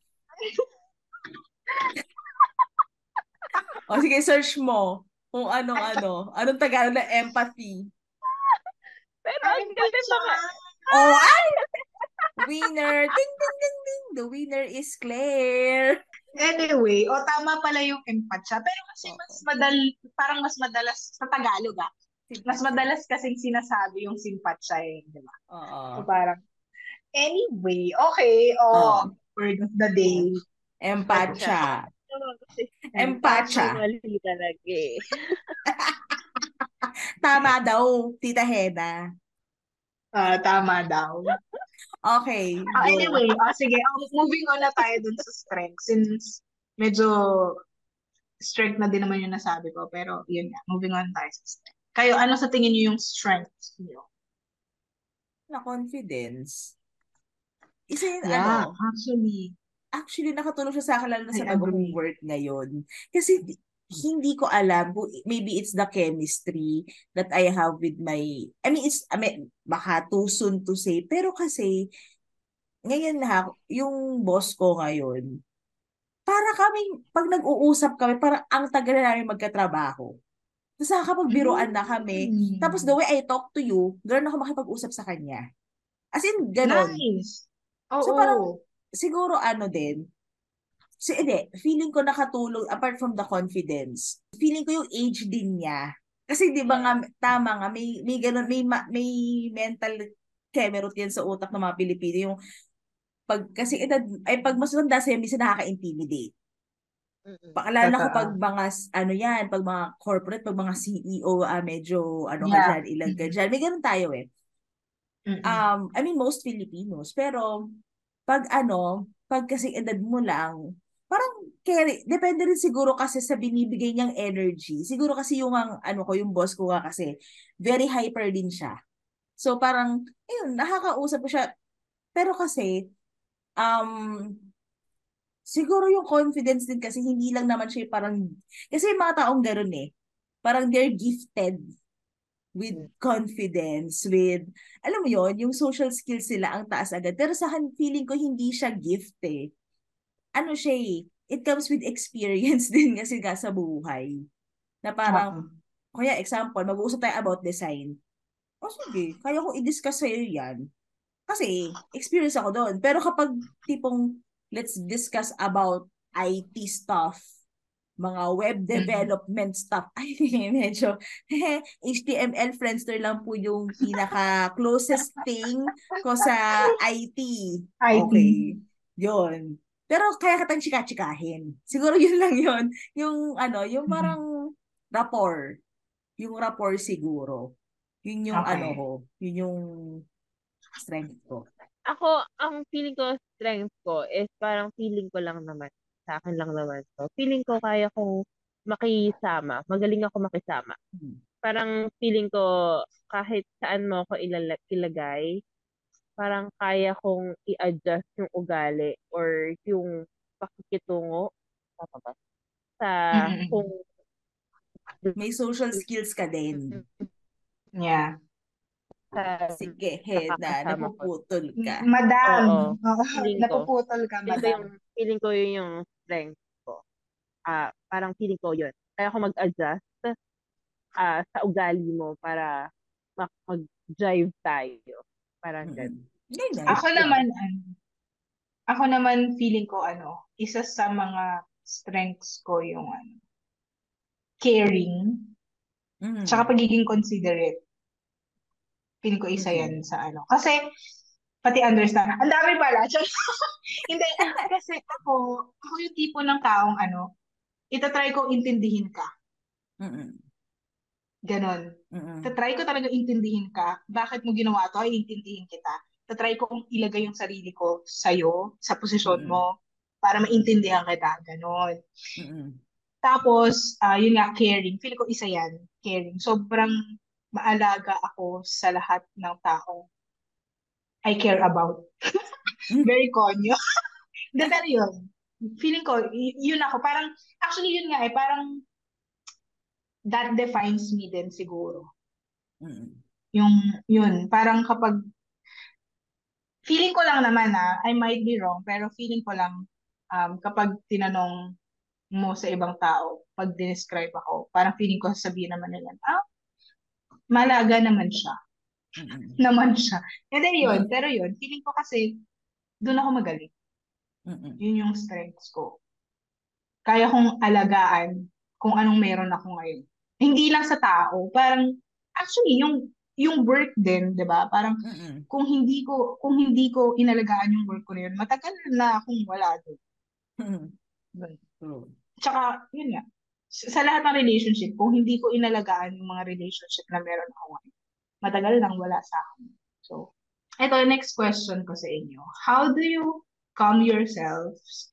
o sige, search mo kung anong ano. Anong Tagalog na empathy. Pero ang galing mga... Oh, ay! Winner! Ding, ding, ding, ding! The winner is Claire. Anyway, o tama pala yung empath Pero kasi mas madal, parang mas madalas sa Tagalog ah. Mas madalas kasing sinasabi yung simpatya eh, di ba? Oo. So parang, anyway, okay, oh, word of the day. Empacha. Empacha. Empacha. Mali talaga eh. Tama daw, Tita Hena. Ah, tama daw. Okay. Go. anyway, ah, sige, ah, moving on na tayo dun sa strength since medyo strength na din naman yung nasabi ko. Pero yun nga, moving on tayo sa strength. Kayo, ano sa tingin niyo yung strength niyo? Na confidence. Isa yun, Yeah, ano, actually. Actually nakatulong siya sa akin lalo na sa bago kong agree. work ngayon. Kasi di- hindi ko alam kung maybe it's the chemistry that I have with my I mean it's I mean, baka too soon to say pero kasi ngayon na yung boss ko ngayon para kami pag nag-uusap kami para ang tagal na namin magkatrabaho. Tapos nakakapagbiruan na kami. Mm. Tapos the way I talk to you, ganoon ako makipag-usap sa kanya. As in, ganoon. Nice. Oo. So, parang- siguro ano din, so, hindi, feeling ko nakatulong, apart from the confidence, feeling ko yung age din niya. Kasi di ba nga, tama nga, may, may ganun, may, ma- may mental kemerot yan sa utak ng mga Pilipino, yung pag, kasi edad, ay pag mas matanda sa'yo, minsan nakaka-intimidate. Na Totoo. kapag mga, ano yan, pag mga corporate, pag mga CEO, ah, medyo, ano ka Yeah. dyan, ilan ka dyan. May ganun tayo eh Mm-mm. um, I mean, most Filipinos. Pero, pag ano, pag kasi edad mo lang, parang carry, depende rin siguro kasi sa binibigay niyang energy. Siguro kasi yung ang, ano ko, yung boss ko nga kasi, very hyper din siya. So, parang, ayun, nakakausap ko siya. Pero kasi, um, siguro yung confidence din kasi hindi lang naman siya parang, kasi yung mga taong gano'n eh, parang they're gifted with confidence, with, alam mo yon yung social skills sila ang taas agad. Pero sa feeling ko hindi siya gift eh. Ano siya eh, it comes with experience din kasi nga sa buhay. Na parang, Oo. kaya example, mag-uusap tayo about design. O sige, kaya kong i-discuss sa'yo yan. Kasi, experience ako doon. Pero kapag tipong, let's discuss about IT stuff, mga web development stuff, ay, medyo, HTML Friendster lang po yung pinaka-closest thing ko sa IT. IT. Okay. Yun. Pero kaya katang chika-chikahin. Siguro yun lang yun. Yung ano, yung parang rapport. Yung rapport siguro. Yun yung Okay. ano ko. Yun yung strength ko. Ako, ang feeling ko, strength ko is parang feeling ko lang naman. Sa akin lang naman to. Feeling ko kaya kong makisama. Magaling ako makisama. Hmm. Parang feeling ko kahit saan mo ako ilala- ilagay, parang kaya kong i-adjust yung ugali or yung pakikitungo. Tama ba? Sa kung May social skills ka din. Yeah. Sa Sige, Heda, Nakakasama ko. napuputol ka. Madam. Oo. Oo. Feeling ko. Napuputol ka, feeling ko madam. yung feeling ko yun yung strength ko. Ah, parang feeling ko yun. Kaya ako mag-adjust ah sa ugali mo para mak- mag-drive tayo. Parang ganun. Ganyan. Ako naman, ano, ako naman feeling ko, ano, isa sa mga strengths ko yung, ano, caring, Mm. tsaka pagiging considerate. Feeling ko isa yan sa ano. Kasi, pati understand. Ang dami pala. Hindi, kasi ako, ako yung tipo ng taong, ano, itatry ko intindihin ka. Mm-mm. Ganon. Mm-mm. Tatry ko talaga intindihin ka. Bakit mo ginawa to? Ay, intindihin kita. Tatry ko kung ilagay yung sarili ko sa'yo, sa posisyon Mm-mm. mo, para maintindihan kita. Ganon. Mm-mm. Tapos, ah yun nga, caring. Feel ko isa yan, caring. Sobrang maalaga ako sa lahat ng taong I care about. Very konyo. Hindi, pero yun. Feeling ko, y- yun ako. Parang, actually yun nga eh, parang that defines me din siguro. Mm-mm. Yung, yun, parang kapag, feeling ko lang naman ah, I might be wrong, pero feeling ko lang, um, kapag tinanong mo sa ibang tao, pag describe ako, parang feeling ko sabihin naman nila, ah, malaga naman siya. Mm-mm. Naman siya. Hindi yun, pero yun, feeling ko kasi, doon ako magaling. Mm-mm. Yun yung strengths ko. kaya kong alagaan kung anong meron ako ngayon. Hindi lang sa tao, parang actually yung yung work din, 'di ba? Parang Mm-mm. kung hindi ko kung hindi ko inalagaan yung work ko na yun, matagal na akong wala doon. Ganun. True. Tsaka, yun nga, sa lahat ng relationship, kung hindi ko inalagaan yung mga relationship na meron ako ngayon, matagal nang wala sa akin. So, ito, next question ko sa inyo. How do you calm yourselves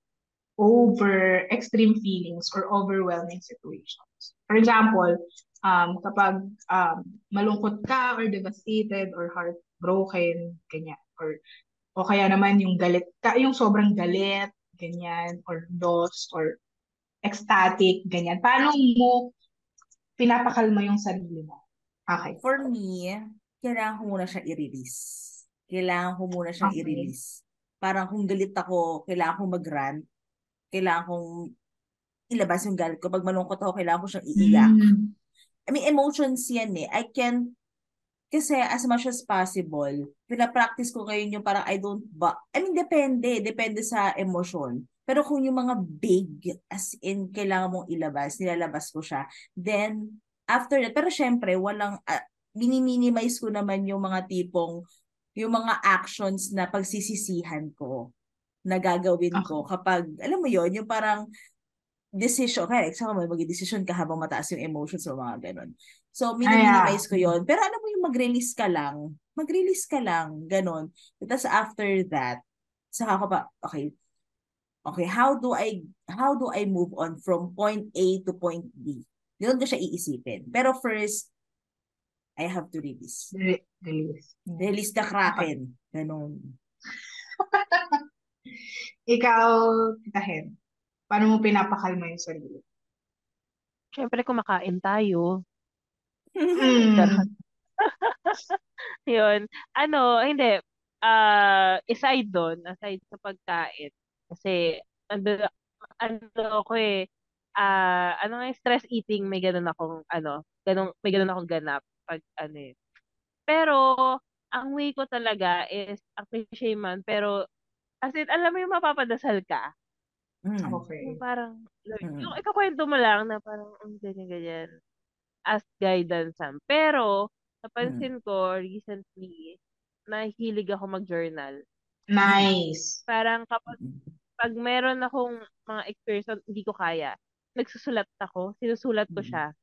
over extreme feelings or overwhelming situations? For example, um, kapag um, malungkot ka or devastated or heartbroken, ganyan. Or, o kaya naman yung galit ka, yung sobrang galit, ganyan, or lost, or ecstatic, ganyan. Paano mo pinapakalma yung sarili mo? Okay. For me, kailangan ko muna siya i-release. Kailangan ko muna siyang Okay. i-release. Parang kung galit ako, kailangan kong mag-rant. Kailangan kong ilabas yung galit ko. Pag malungkot ako, kailangan ko siyang iiyak. Mm. I mean, emotions yan eh. I can, kasi as much as possible, pinapractice ko ngayon yung parang I don't ba, I mean, depende. Depende sa emosyon. Pero kung yung mga big, as in, kailangan mong ilabas, nilalabas ko siya. Then, after that, pero syempre, walang, uh, miniminimise ko naman yung mga tipong, yung mga actions na pagsisisihan ko na gagawin ko kapag, alam mo yon yung parang decision, kaya example, may mag-decision ka habang mataas yung emotions o mga ganun. So, miniminimise ko yon Pero alam mo yung mag-release ka lang, mag-release ka lang, ganun. Tapos after that, saka ko pa, okay, okay, how do I, how do I move on from point A to point B? Doon ko siya iisipin. Pero first, I have to release. Re- Release. Release the kraken. Ganun. Ikaw, Tita Hen, paano mo pinapakalma yung sarili? Siyempre, kumakain tayo. Mm. Yun. Ano, hindi. Ah, aside doon, aside sa pagkain, kasi ano, ano ko eh, ah, ano nga stress eating, may ganun akong, ano, ganun, may ganun akong ganap pag ano eh. Pero, ang way ko talaga is, ang cliche man, pero, as in, alam mo yung mapapadasal ka, Mm. Okay. yung parang, Lord, Mm. yung ikakwento mo lang na parang, ang ganyan-ganyan, as guidance sam. Pero, napansin ko recently, nahilig ako mag-journal. Nice. Parang kapag Mm. Pag meron akong mga experience na hindi ko kaya, nagsusulat ako, sinusulat ko Mm. siya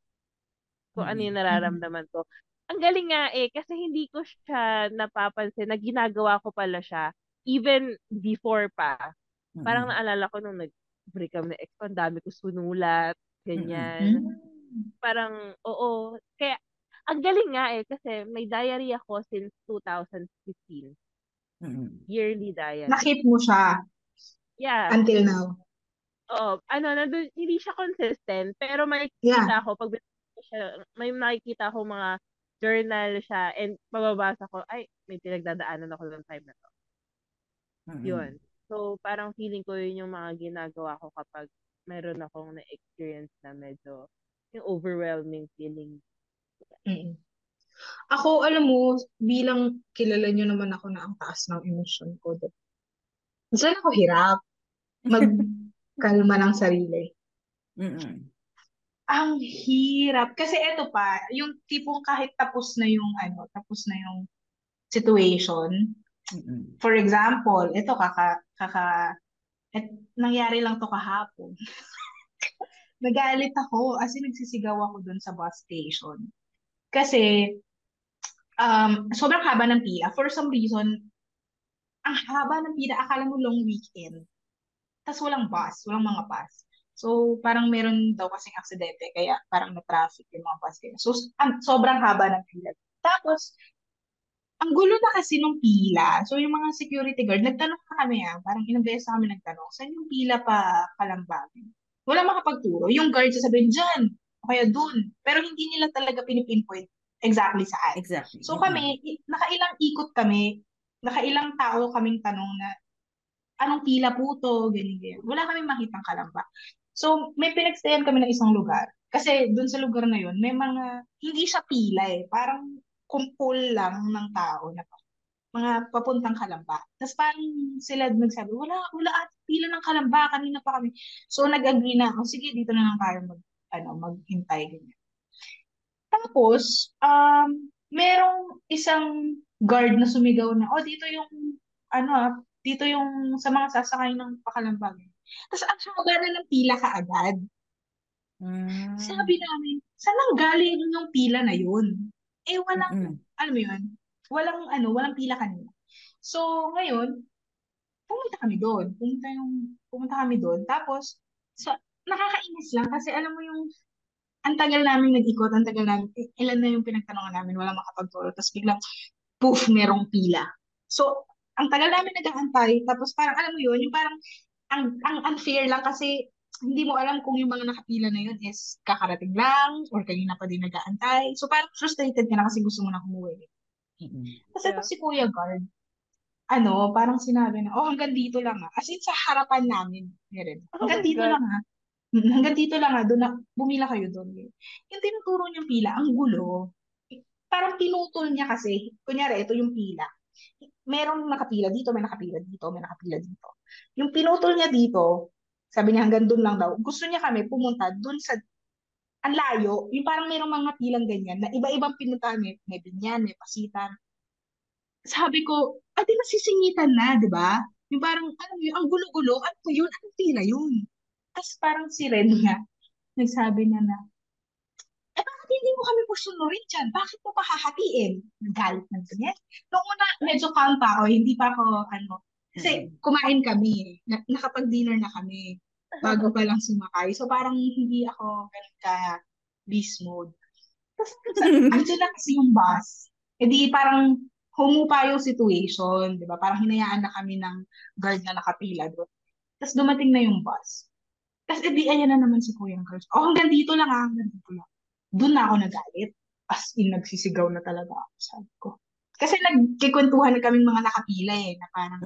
kung ano yung Mm. nararamdaman ko. Ang galing nga eh, kasi hindi ko siya napapansin na ginagawa ko pala siya even before pa. Parang Mm. naalala ko nung nag-break kami ng ex ang dami ko sunulat, ganyan. Mm. Parang, oo. Kaya, ang galing nga eh, kasi may diary ako since 2015. Mm. Yearly diary. Nakip mo siya Yeah. until now. Oo. Ano, nandun, hindi siya consistent, pero may Yeah. ako, pag ko siya, may nakikita ako mga journal siya, and mababasa ko, ay, may pinagdadaanan ako ng time na to. Mm. Yun. So, parang feeling ko yun yung mga ginagawa ko kapag meron akong na-experience na medyo yung overwhelming feeling. Mm. Ako, alam mo, bilang kilala nyo naman ako na ang taas ng emosyon ko. Minsan ako hirap magkalma ng sarili. Mm. Ang hirap. Kasi eto pa, yung tipong kahit tapos na yung ano, tapos na yung situation. Mm. For example, ito kaka kaka et, nangyari lang to kahapon. Nagalit ako, as in nagsisigaw ako dun sa bus station. Kasi um, sobrang haba ng pila. For some reason, ang haba ng pila, akala mo long weekend. Tapos walang bus, walang mga bus. So, parang meron daw kasing aksidente, kaya parang na-traffic yung mga bus. Kaya. So, ang, sobrang haba ng pila. Tapos, ang gulo na kasi nung pila. So, yung mga security guard, nagtanong na kami ah, parang ilang beses kami nagtanong, saan yung pila pa kalambagin? Wala makapagturo. Yung guard sasabihin, dyan, o kaya dun. Pero hindi nila talaga pinipinpoint exactly saan. Exactly. So kami, nakailang ikot kami, nakailang tao kaming tanong na, anong pila po to, ganyan. Wala kaming makitang kalamba. So, may pinagstayan kami ng isang lugar. Kasi dun sa lugar na yun, may mga, hindi siya pila eh. Parang kumpul lang ng tao na mga papuntang Kalamba. Tapos parang sila nagsabi, wala, wala at pila ng Kalamba, kanina pa kami. So nag-agree na ako, sige, dito na lang tayo mag, ano, maghintay. Ganyan. Tapos, um, merong isang guard na sumigaw na, oh, dito yung, ano ah, dito yung sa mga sasakay ng pakalambag. Tapos ang haba na ng pila kaagad. Mm. Sabi namin, saan ang galing yung pila na yun? Eh, walang, Mm-mm. alam mo yun, walang, ano, walang pila kanina. So, ngayon, pumunta kami doon. Pumunta yung, pumunta kami doon. Tapos, so, nakakainis lang kasi alam mo yung, ang tagal namin nag-ikot, ang tagal namin, eh, ilan na yung pinagtanongan namin, wala makapagturo. Tapos biglang, poof, merong pila. So, ang tagal namin nag-aantay, tapos parang, alam mo yun, yung parang, ang, ang unfair lang kasi hindi mo alam kung yung mga nakapila na yun is kakarating lang or kanina pa din nag-aantay. So parang frustrated ka na kasi gusto mo na umuwi. Mm-mm. Kasi Yeah. si Kuya Guard, ano, parang sinabi na, oh, hanggang dito lang ah. As in, sa harapan namin. Meron. Oh Hanggang my dito God. lang ah. Hanggang dito lang ah. Doon na, bumila kayo doon. Yung tinuturo niyang pila, ang gulo. Parang pinutol niya kasi, kunyari, ito yung pila. Merong nakapila dito, may nakapila dito, may nakapila dito. Yung pinutol niya dito, sabi niya hanggang doon lang daw. Gusto niya kami pumunta doon sa ang layo, yung parang merong mga pilang ganyan na iba-ibang pinuntahan. May, may binyan, may pasitan. Sabi ko, di masisingitan na, di ba? Yung parang, ano yun, ang gulo-gulo, ano yun? Anong pila yun? Tapos parang si Ren nga, nagsabi na na, bakit hindi mo kami pusunurin dyan? Bakit mo pa hahatiin? Nagalit na ganyan. Noong una, medyo calm pa ako, hindi pa ako, ano, kasi kumain kami, eh. na, nakapag-dinner na kami bago pa lang sumakay. So parang hindi ako ganun ka beast mode. Tapos andyan na kasi yung bus. E di parang humupa yung situation, di ba? Parang hinayaan na kami ng guard na nakapila doon. Tapos dumating na yung bus. Tapos edi ayan na naman si Kuya Girls. Oh, hanggang dito lang ah, hanggang dito lang. Doon na ako nagalit. As in, nagsisigaw na talaga ako, sabi ko. Kasi nagkikwentuhan na kaming mga nakapila eh, na parang,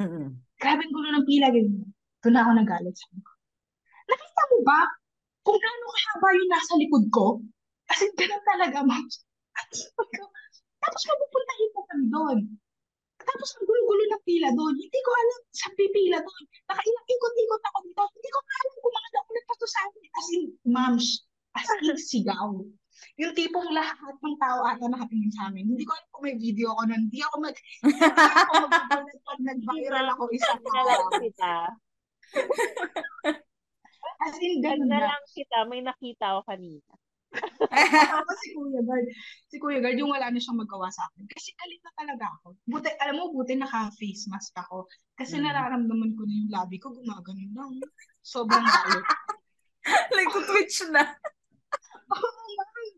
grabe ang gulo ng pila, ganyan. Doon na ako nagalit, sabi ko. Nakita mo ba kung gaano kahaba yung nasa likod ko? Kasi ganun talaga, ma'am. At tapos mapupuntahin mo kami doon. Tapos ang gulo-gulo ng pila doon. Hindi ko alam sa pipila doon. Nakailang ikot-ikot ako dito. Hindi ko alam kung mga naulit pa to sa amin. As in, ma'am, as in sigaw. Yung tipong lahat ng tao ata nakatingin sa amin. Hindi ko alam kung may video ako nun. Hindi ako mag... Hindi ako mag pag nag-viral ako isang araw. kita. As in, ganun na lang kita. May nakita ako kanina. Tapos si Kuya Guard, si Kuya Guard, yung wala na siyang magawa sa akin. Kasi galit na talaga ako. Buti, alam mo, buti naka-face mask ako. Kasi Mm. nararamdaman ko na yung labi ko, gumagano lang. Sobrang galit. like, twitch na. Oo, ma'am.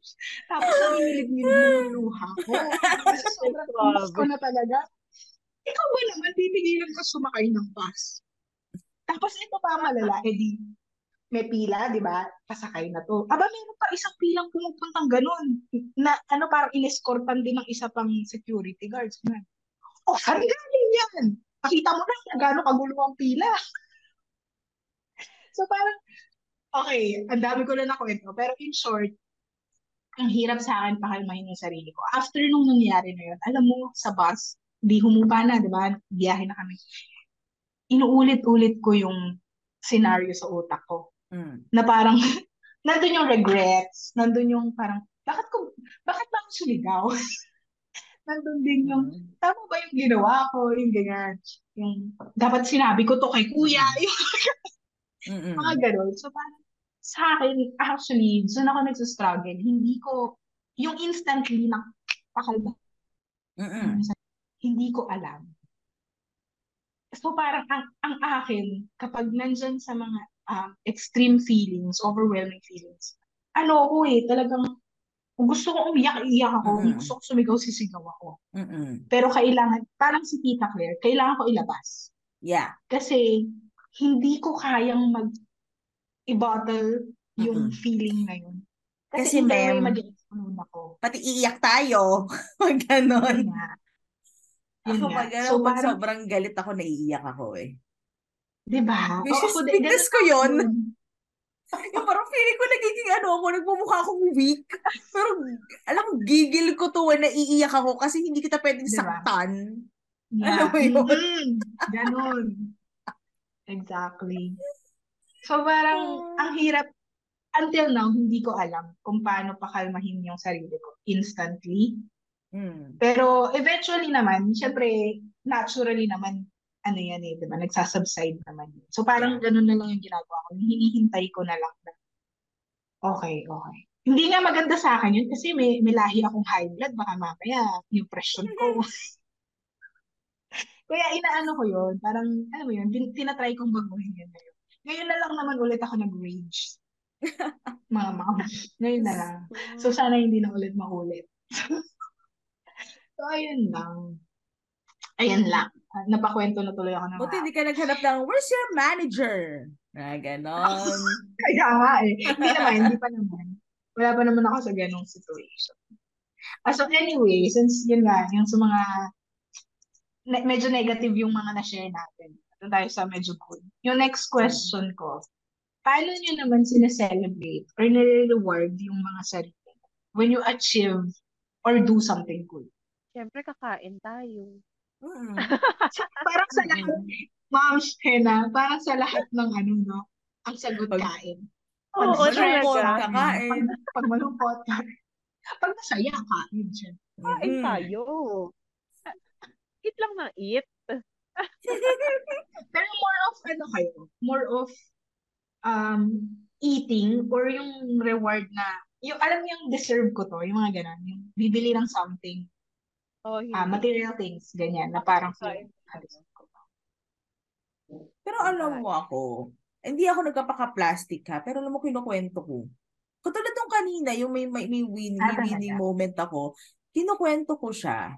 Tapos nangingilig-ngilig na yung luha ko. Kasi sobrang tumas ko na talaga. Ikaw ba naman, pipigilan ka sumakay ng bus? Tapos ito pa malala, edi may pila, di ba? Pasakay na to. Aba, meron pa isang pilang pumupuntang ganun. Na, ano, parang inescortan din ng isa pang security guards. Na, oh, saan galing yan? Nakita mo na kung gaano kagulo ang pila. so parang, okay, ang dami ko na nakwento. Pero in short, ang hirap sa akin pakalmahin yung sarili ko. After nung nangyari na yun, alam mo, sa bus, di humupa na, di ba? Biyahe na kami. Inuulit-ulit ko yung scenario sa utak ko Mm. na parang nandun yung regrets, nandun yung parang bakit ko bakit ba ako suligaw? nandun din yung Mm. tama ba yung ginawa ko, yung ganyan. Yung dapat sinabi ko to kay kuya, yung Mm-mm. mga ganun. So parang sa akin, actually, doon ako nagsastruggle. Hindi ko, yung instantly na pakalma, Mm-mm. hindi ko alam. So parang ang, ang akin, kapag nandyan sa mga um, extreme feelings, overwhelming feelings, ano ako eh, talagang kung gusto ko umiyak, iiyak ako. Kung Mm. gusto ko sumigaw, sisigaw ako. Mm-mm. Pero kailangan, parang si Tita Claire, kailangan ko ilabas. Yeah. Kasi hindi ko kayang mag i-bottle yung Mm-mm. feeling na yun. Kasi, Kasi ma'am, mag-explode ako. Pati iiyak tayo. Pag ganon. Yun Ako pag, So pag parang, sobrang galit ako, naiiyak ako eh. di ba? Which Oo, is, din- weakness ko yun. yun. Yung parang feeling ko nagiging ano ako, nagmumukha akong weak. Pero alam mo, gigil ko to when naiiyak ako kasi hindi kita pwedeng Di ba? saktan. Alam Yeah. mo yun? Mm, ganun. Exactly. So parang Ah. ang hirap until now hindi ko alam kung paano pakalmahin yung sarili ko instantly. Mm. Pero eventually naman, syempre naturally naman ano yan eh, 'di ba? Nagsasubside naman yun. So parang ganun na lang yung ginagawa ko. Hinihintay ko na lang na okay, okay. Hindi nga maganda sa akin yun kasi may, may lahi akong high blood. Baka mamaya yung pressure ko. Kaya inaano ko yun. Parang, ano mo yun, tin- tinatry kong baguhin yun ngayon. Ngayon na lang naman ulit ako nag-rage. Mga mama. Ngayon na lang. So, sana hindi na ulit makulit. so, ayun lang. Ayun lang. Ah, Napakwento na tuloy ako ng Buti hindi ka naghanap ng, where's your manager? Na ganon. Kaya nga eh. Hindi naman, hindi pa naman. Wala pa naman ako sa ganong situation. Ah, so anyway, since yun nga, yung sa mga ne- medyo negative yung mga na-share natin. Ito tayo sa medyo good. Yung next question ko, paano nyo naman sineselebrate or nire-reward yung mga sarili when you achieve or do something good? Siyempre, kakain tayo. Mm. Parang sa lahat, Ma'am Shena, parang sa lahat ng ano, no? Ang sagot Pag- kain. Oo, malungkot, talaga. kakain. Pag, pag malungkot, kain. Pag masaya, kain siya. Kain Mm. tayo. Eat lang ng eat. Pero more of ano kayo? More of um eating or yung reward na yung alam niyo yung deserve ko to, yung mga ganun, yung bibili ng something, Oh, hindi. ah material things, ganyan, na parang to. Pero alam mo ako, hindi ako nagpapaka-plastic ha, pero alam mo kinukwento ko. Katulad nung kanina, yung may, may, may, win, Ah, may winning moment ako, kinukwento ko siya.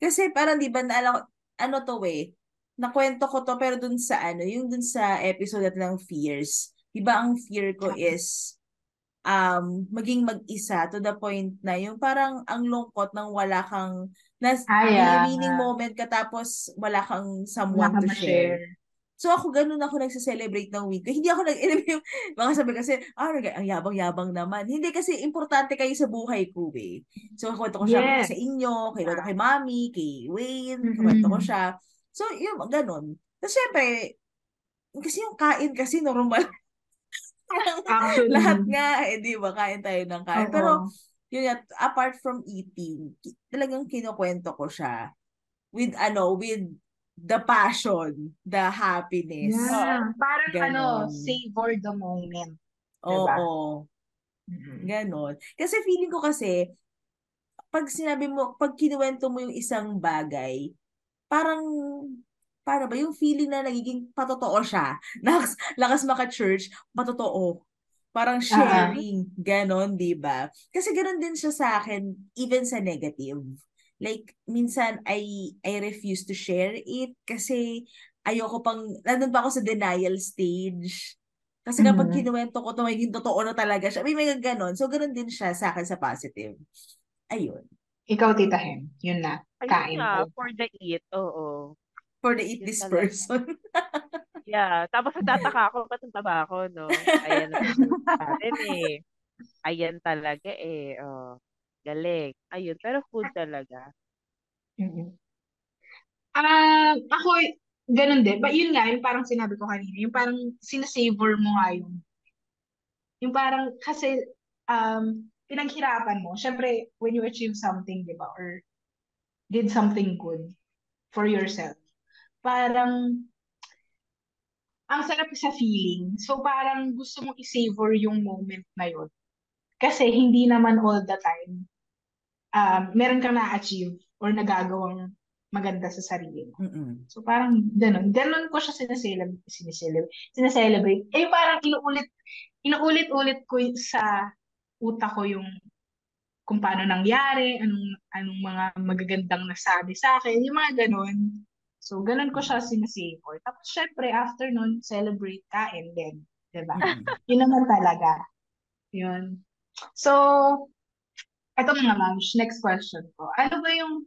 Kasi parang di ba, naala, ano to eh, nakwento ko to pero dun sa ano, yung dun sa episode natin ng fears. Di ba ang fear ko is um maging mag-isa to the point na yung parang ang lungkot nang wala kang nas, Ah, yeah. winning moment ka tapos wala kang Wala someone ka to share. ma-share. So ako ganun ako nagse-celebrate ng ko. Hindi ako nag yung mga sabi kasi, ah, ang yabang-yabang naman. Hindi kasi importante kayo sa buhay ko eh. So kwento ko siya Yes. sa inyo, kay kwento kay Mami, kay Wayne, Mhm. kwento ko siya. So yun, ganun. Tapos syempre, kasi yung kain kasi normal. Actually. Lahat nga, eh, di ba? Kain tayo ng kain. Oo. Pero, yun nga, apart from eating, talagang kinukwento ko siya with, ano, with the passion, the happiness. Yeah. Parang ano, Ganon. savor the moment. Oo. Diba? Mm-hmm. Ganon. Kasi feeling ko kasi, pag sinabi mo, pag kinuwento mo yung isang bagay, parang, paano ba, yung feeling na nagiging patotoo siya. Lakas, lakas maka-church, patotoo. Parang sharing, ganon, di ba? Kasi ganon din siya sa akin, even sa negative. Like, minsan, I, I refuse to share it kasi ayoko pang, nandun pa ako sa denial stage. Kasi kapag Mhm. kinuwento ko to, magiging totoo na talaga siya. May mga ganon. So, ganon din siya sa akin sa positive. Ayun. Ikaw, Tita Hen, yun na. Ayun Kain nga, tayo. for the eat. Oo. For the eat Yun this talaga. person. Yeah. Tapos nagtataka ako, ba't ang taba ako, no? Ayan na sa atin eh. Ayan talaga eh. Oh. Galing. Ayun. Pero food talaga. Mhm. Ah, ako, ganun din. But yun nga, yung parang sinabi ko kanina, yung parang sinasavor mo nga yung, yung parang, kasi, um, pinaghirapan mo. Syempre, when you achieve something, di ba, or did something good for yourself, parang, ang sarap sa feeling. So, parang gusto mong i-savor yung moment na yun. Kasi hindi naman all the time, um, meron kang na-achieve or nagagawang maganda sa sarili mo. Mm-mm. So parang ganun. Ganun ko siya sineselebrate. Sineselebrate. Eh parang inuulit, inuulit-ulit ko sa utak ko yung kung paano nangyari, anong, anong mga magagandang nasabi sa akin, yung mga ganun. So, ganun ko siya sinesavor. Tapos, syempre, after nun, celebrate kain din. Diba? Mm-mm. Yun naman talaga. Yun. So, eto mga ma'ams, next question ko. Ano ba yung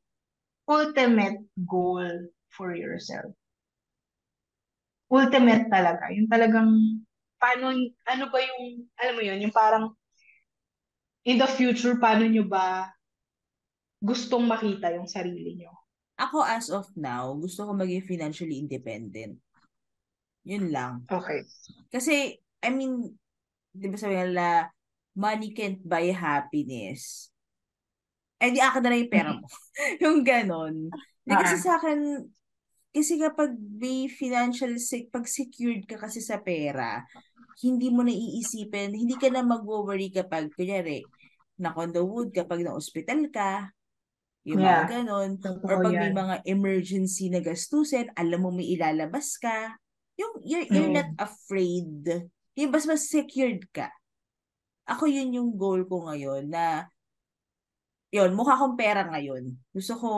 ultimate goal for yourself? Ultimate talaga. Yung talagang, paano, ano ba yung, alam mo yun, yung parang, in the future, paano nyo ba gustong makita yung sarili nyo? ako as of now, gusto ko maging financially independent. Yun lang. Okay. Kasi, I mean, di ba sabi nila, money can't buy happiness. Eh, di akin na lang yung pera mo. yung ganon. Di, kasi sa akin, kasi kapag may financial, pag secured ka kasi sa pera, hindi mo na iisipin, hindi ka na mag-worry kapag, kunyari, na condo wood, kapag na-hospital ka, yung mga Yeah. ganon. Totoo Or pag may yan. mga emergency na gastusin, alam mo may ilalabas ka. Yung, you're, you're Mm. not afraid. Yung mas mas secured ka. Ako yun yung goal ko ngayon na yun, mukha akong pera ngayon. Gusto ko,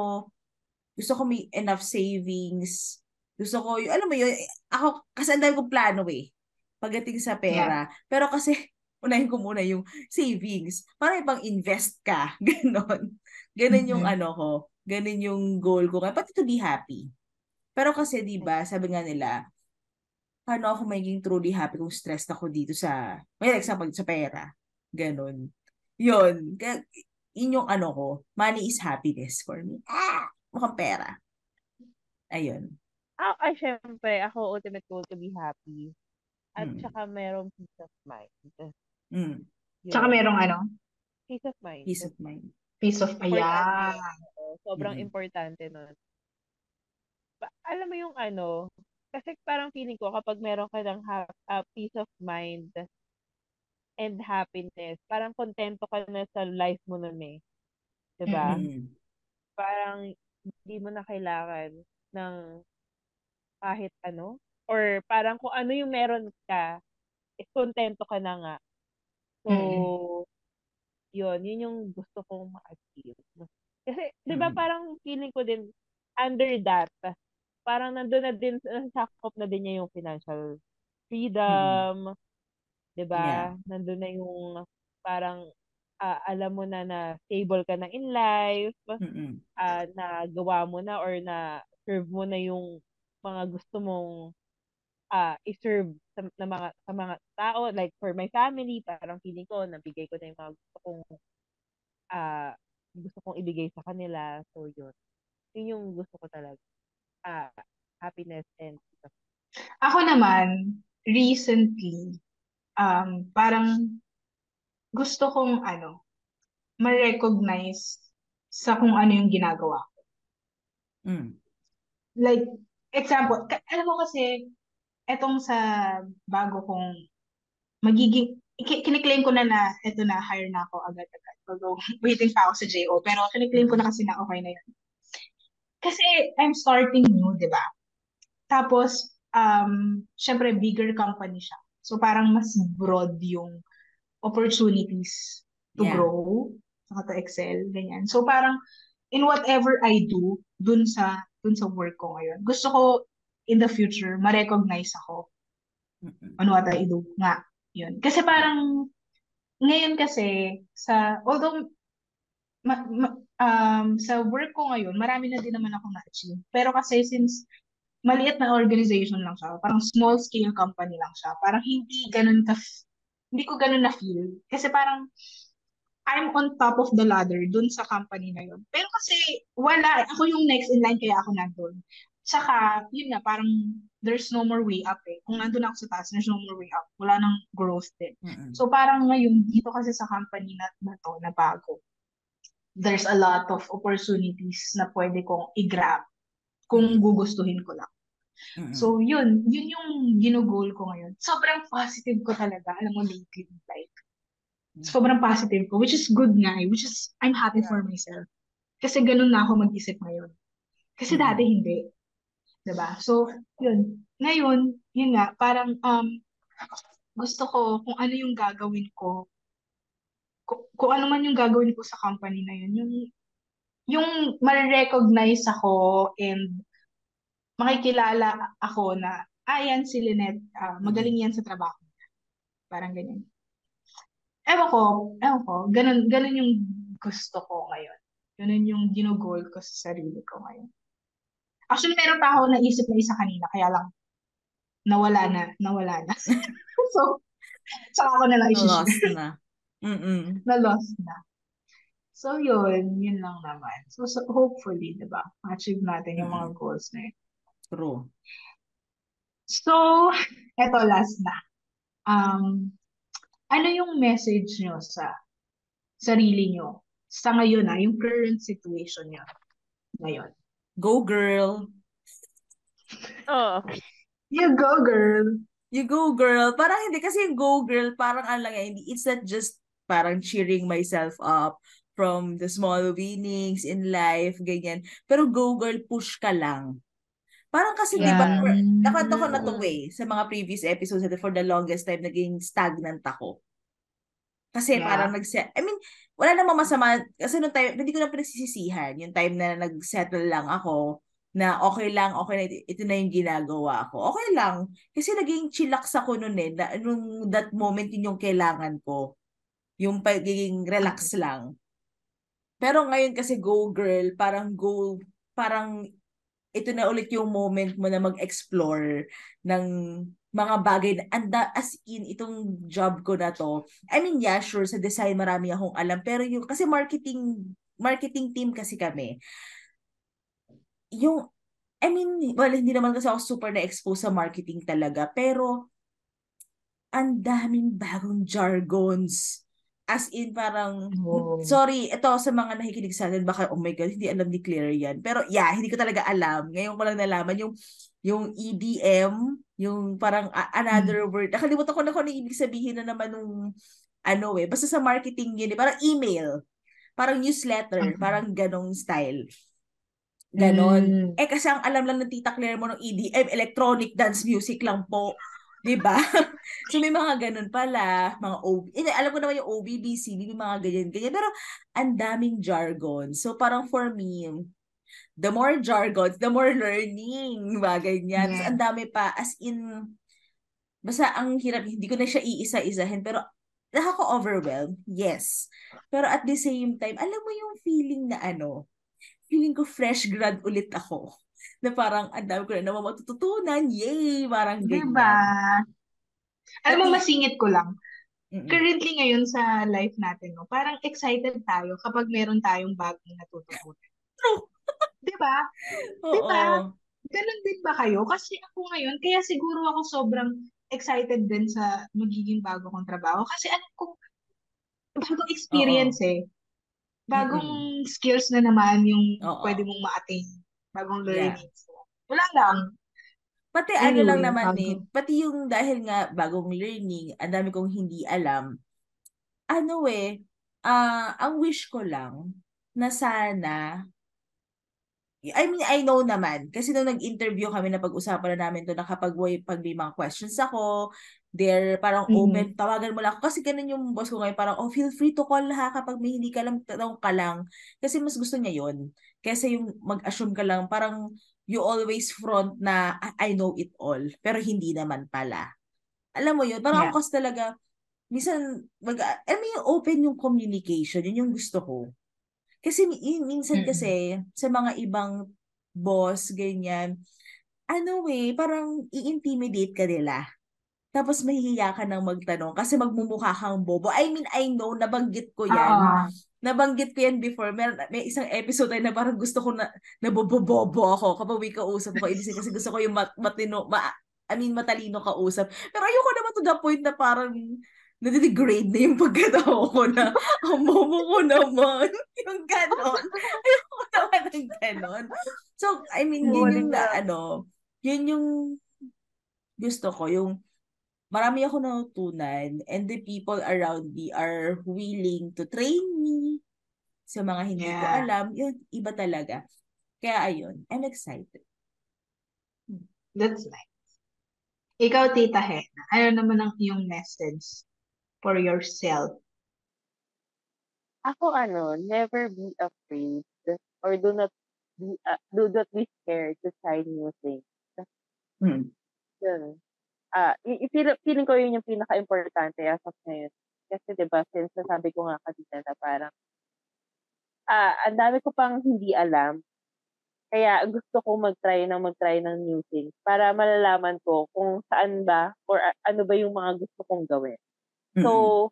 gusto ko may enough savings. Gusto ko, yung, alam mo yun, ako, kasi ang dami kong plano eh. Pagdating sa pera. Pero kasi, unahin ko muna yung savings. Para ibang invest ka. Ganon. Ganon yung Mhm. ano ko. Ganon yung goal ko. Pati to be happy. Pero kasi, di ba, sabi nga nila, paano ako magiging truly happy kung stressed ako dito sa, may example, sa pera. Ganon. Yun. Yung ano ko. Money is happiness for me. Ah! Mukhang pera. Ayun. Ah, ay, syempre, ako ultimate goal to be happy. At Mm. saka merong peace of mind. Mm. Yun. Tsaka merong ano, Peace of mind. Peace of mind. piece of, Importante ayan. Sobrang Mm. importante nun. Ba- alam mo yung ano, kasi parang feeling ko kapag meron ka ng ha- ah, peace of mind and happiness, parang kontento ka na sa life mo nun eh. 'Di ba? Mm. Parang hindi mo na kailangan ng kahit ano or parang kung ano yung meron ka, is kontento ka na nga. So, Mm-mm. yun, yun yung gusto kong ma-achieve. Kasi, di ba Mm. parang feeling ko din, under that, parang nandun na din, nasakop na din niya yung financial freedom, di ba? Yeah. Nandun na yung parang ah, alam mo na na stable ka na in life, Mm-mm. ah, na gawa mo na or na serve mo na yung mga gusto mong ah i-serve sa, na mga sa mga tao like for my family parang feeling ko nabigay ko na yung mga gusto kong ah gusto kong ibigay sa kanila so yun yun yung gusto ko talaga ah happiness and Ako naman, recently, um, parang gusto kong ano, ma-recognize sa kung ano yung ginagawa ko. Mm. Like, example, ka- alam mo kasi, etong sa bago kong magiging, ki- kiniklaim ko na na, eto na, hire na ako agad-agad. Although, waiting pa ako sa JO, pero kiniklaim ko na kasi na okay na yun. Kasi, I'm starting new, di ba? Tapos, um, syempre, bigger company siya. So, parang mas broad yung opportunities to Yeah. grow, saka to excel, ganyan. So, parang, in whatever I do, dun sa, dun sa work ko ngayon, gusto ko, in the future, ma-recognize ako on what I do nga. Yun. Kasi parang, ngayon kasi, sa, although, ma, ma- um, sa work ko ngayon, marami na din naman ako na-achieve. Pero kasi since maliit na organization lang siya, parang small scale company lang siya, parang hindi ganun ka, hindi ko ganun na feel. Kasi parang, I'm on top of the ladder dun sa company na yun. Pero kasi, wala, ako yung next in line kaya ako nandun. Tsaka, yun nga, parang there's no more way up eh. Kung nandun ako sa taas, there's no more way up. Wala nang growth din. Mm-mm. So parang ngayon, dito kasi sa company na, na to, na bago, there's a lot of opportunities na pwede kong i-grab kung Mm. gugustuhin ko lang. Mm-mm. So yun, yun yung ginugol ko ngayon. Sobrang positive ko talaga, alam mo lately, like, sobrang positive ko, which is good nga eh, which is, I'm happy for myself. Kasi ganun na ako mag-isip ngayon. Kasi Mm. dati hindi. 'Di ba? So, yun. Ngayon, yun nga, parang, um, gusto ko kung ano yung gagawin ko, kung, kung ano man yung gagawin ko sa company na yun, yung, yung ma-recognize ako and makikilala ako na, ah, si Lynette, ah, magaling yan sa trabaho. Parang ganyan. Ewan ko, ewan ko, ganun, ganun yung gusto ko ngayon. Ganun yung ginugol ko sa sarili ko ngayon. Actually, meron pa ako naisip na isa kanina, kaya lang, nawala na, nawala na. so, saka ako na lang Na-lost isi-share. na. Mm-mm. Na-lost na. So, yun, yun lang naman. So, so hopefully, di ba, ma-achieve natin yung mga Mm. goals na yun. True. So, eto last na. Um, ano yung message nyo sa sarili nyo sa ngayon na, yung current situation nyo ngayon? Go girl. Oo. You go, girl! You go girl. Parang hindi kasi yung go girl, parang ano lang yan, hindi, it's not just parang cheering myself up from the small winnings in life, ganyan. Pero go girl, push ka lang. Parang kasi, di ba, Yeah. nakwento ko na to Mm. eh, sa mga previous episodes for the longest time, naging stagnant ako. Kasi Yeah. parang nag I mean, wala namang masama. Kasi nung time, hindi ko na pinagsisisihan. Yung time na nag-settle lang ako, na okay lang, okay na, ito, ito na yung ginagawa ko. Okay lang. Kasi naging chillax ako noon eh. Na, nung that moment, yun yung kailangan ko. Yung pagiging relax lang. Pero ngayon kasi go girl, parang go, parang ito na ulit yung moment mo na mag-explore ng mga bagay na anda as in itong job ko na to. I mean, yeah, sure sa design marami akong alam pero yung kasi marketing marketing team kasi kami. Yung I mean, well, hindi naman kasi ako super na-expose sa marketing talaga, pero ang daming bagong jargons. As in, parang, Oh. sorry, ito sa mga nakikinig sa atin, baka, oh my God, hindi alam ni Claire yan. Pero yeah, hindi ko talaga alam. Ngayon ko lang nalaman yung, yung EDM, yung parang a- another word. Nakalimutan ko na kung ano ibig sabihin na naman nung, ano eh, basta sa marketing yun eh, parang email. Parang newsletter, Mhm. parang ganong style. Ganon. Mm. Eh kasi ang alam lang ng Tita Claire mo ng EDM, electronic dance music lang po. 'Di ba? so may mga ganun pala, mga OB. Eh, alam ko naman yung OBBC, may mga ganyan ganyan, pero ang daming jargon. So parang for me, the more jargons, the more learning, bagay niyan. Yeah. ang dami pa as in basta ang hirap, hindi ko na siya iisa-isahin, pero nakaka-overwhelm, yes. Pero at the same time, alam mo yung feeling na ano, feeling ko fresh grad ulit ako. Na parang, ang dami ko na naman matututunan, yay! Parang ganyan. Diba? Alam mo, masingit ko lang. Mm-mm. Currently ngayon sa life natin, no, parang excited tayo kapag meron tayong bagong natututunan. True. Diba? Oo. Diba? Ganon din ba kayo? Kasi ako ngayon, kaya siguro ako sobrang excited din sa magiging bago kong trabaho. Kasi alam ko, bagong experience eh. Bagong skills na naman yung Oo. pwede mong ma-attain. Bagong Yeah. learnings. Wala lang. Pati ano lang Anyway, naman bago. eh, pati yung dahil nga bagong learning, ang dami kong hindi alam. Ano eh, ah ang wish ko lang na sana I mean, I know naman. Kasi nung nag-interview kami na pag-usapan na namin to na kapag may, pag may mga questions ako, they're parang Mhm. open, tawagan mo lang ako. Kasi ganun yung boss ko ngayon, parang, oh, feel free to call ha kapag may hindi ka alam, tanong ka lang. Kasi mas gusto niya yon Kasi yung mag-assume ka lang, parang you always front na, I I know it all. Pero hindi naman pala. Alam mo yun, parang Yeah. ako kasi talaga, minsan, mag, I mean, open yung communication, yun yung gusto ko. Kasi mi- minsan kasi sa mga ibang boss, ganyan, ano eh, parang i-intimidate ka nila. Tapos mahihiya ka nang magtanong kasi magmumukha kang bobo. I mean, I know, nabanggit ko yan. Oo. Nabanggit ko yan before. Meron, may isang episode ay na parang gusto ko na nabobobobo ako kapag may kausap ko. Ibig kasi gusto ko yung mat, matino, ma, I mean, matalino kausap. Pero ayoko naman to the point na parang nadidegrade na yung pagkatao ko na ang bobo ko naman. yung ganon. Ayoko naman ng ganon. So, I mean, yun yung na, ano, yun yung gusto ko, yung marami ako natutunan and the people around me are willing to train me sa mga hindi ko Yeah. alam. Yun, iba talaga. Kaya ayun, I'm excited. That's nice. Ikaw, Tita Hena, ano naman ang iyong message for yourself? Ako ano, never be afraid or do not be uh, do not be scared to try new things. Hmm. Yun. Ah, i- i- feel, feeling ko yun yung pinaka-importante as of ngayon. Kasi 'di ba, since nasabi ko nga kanina na parang ah, ang dami ko pang hindi alam. Kaya gusto ko mag-try ng mag-try ng new things para malalaman ko kung saan ba or a- ano ba yung mga gusto kong gawin. So,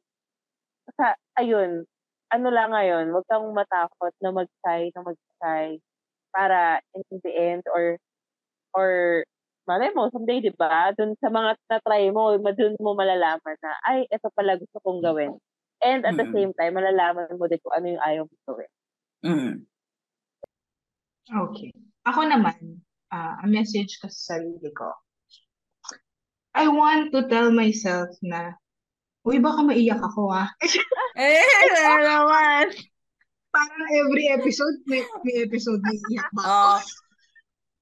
sa, ayun, ano lang ngayon, huwag kang matakot na mag-try, na mag-try para in the end or or malay mo, someday, di ba? Dun sa mga na-try mo, dun mo malalaman na, ay, ito pala gusto kong gawin. And at the Mm. same time, malalaman mo din kung ano yung ayaw mo gawin. Mm. Okay. Ako naman, ah, a message ko sa sarili ko. I want to tell myself na, uy, baka maiyak ako ah. Eh, naman. Parang every episode, may, may episode na iiyak ba ako? Oh,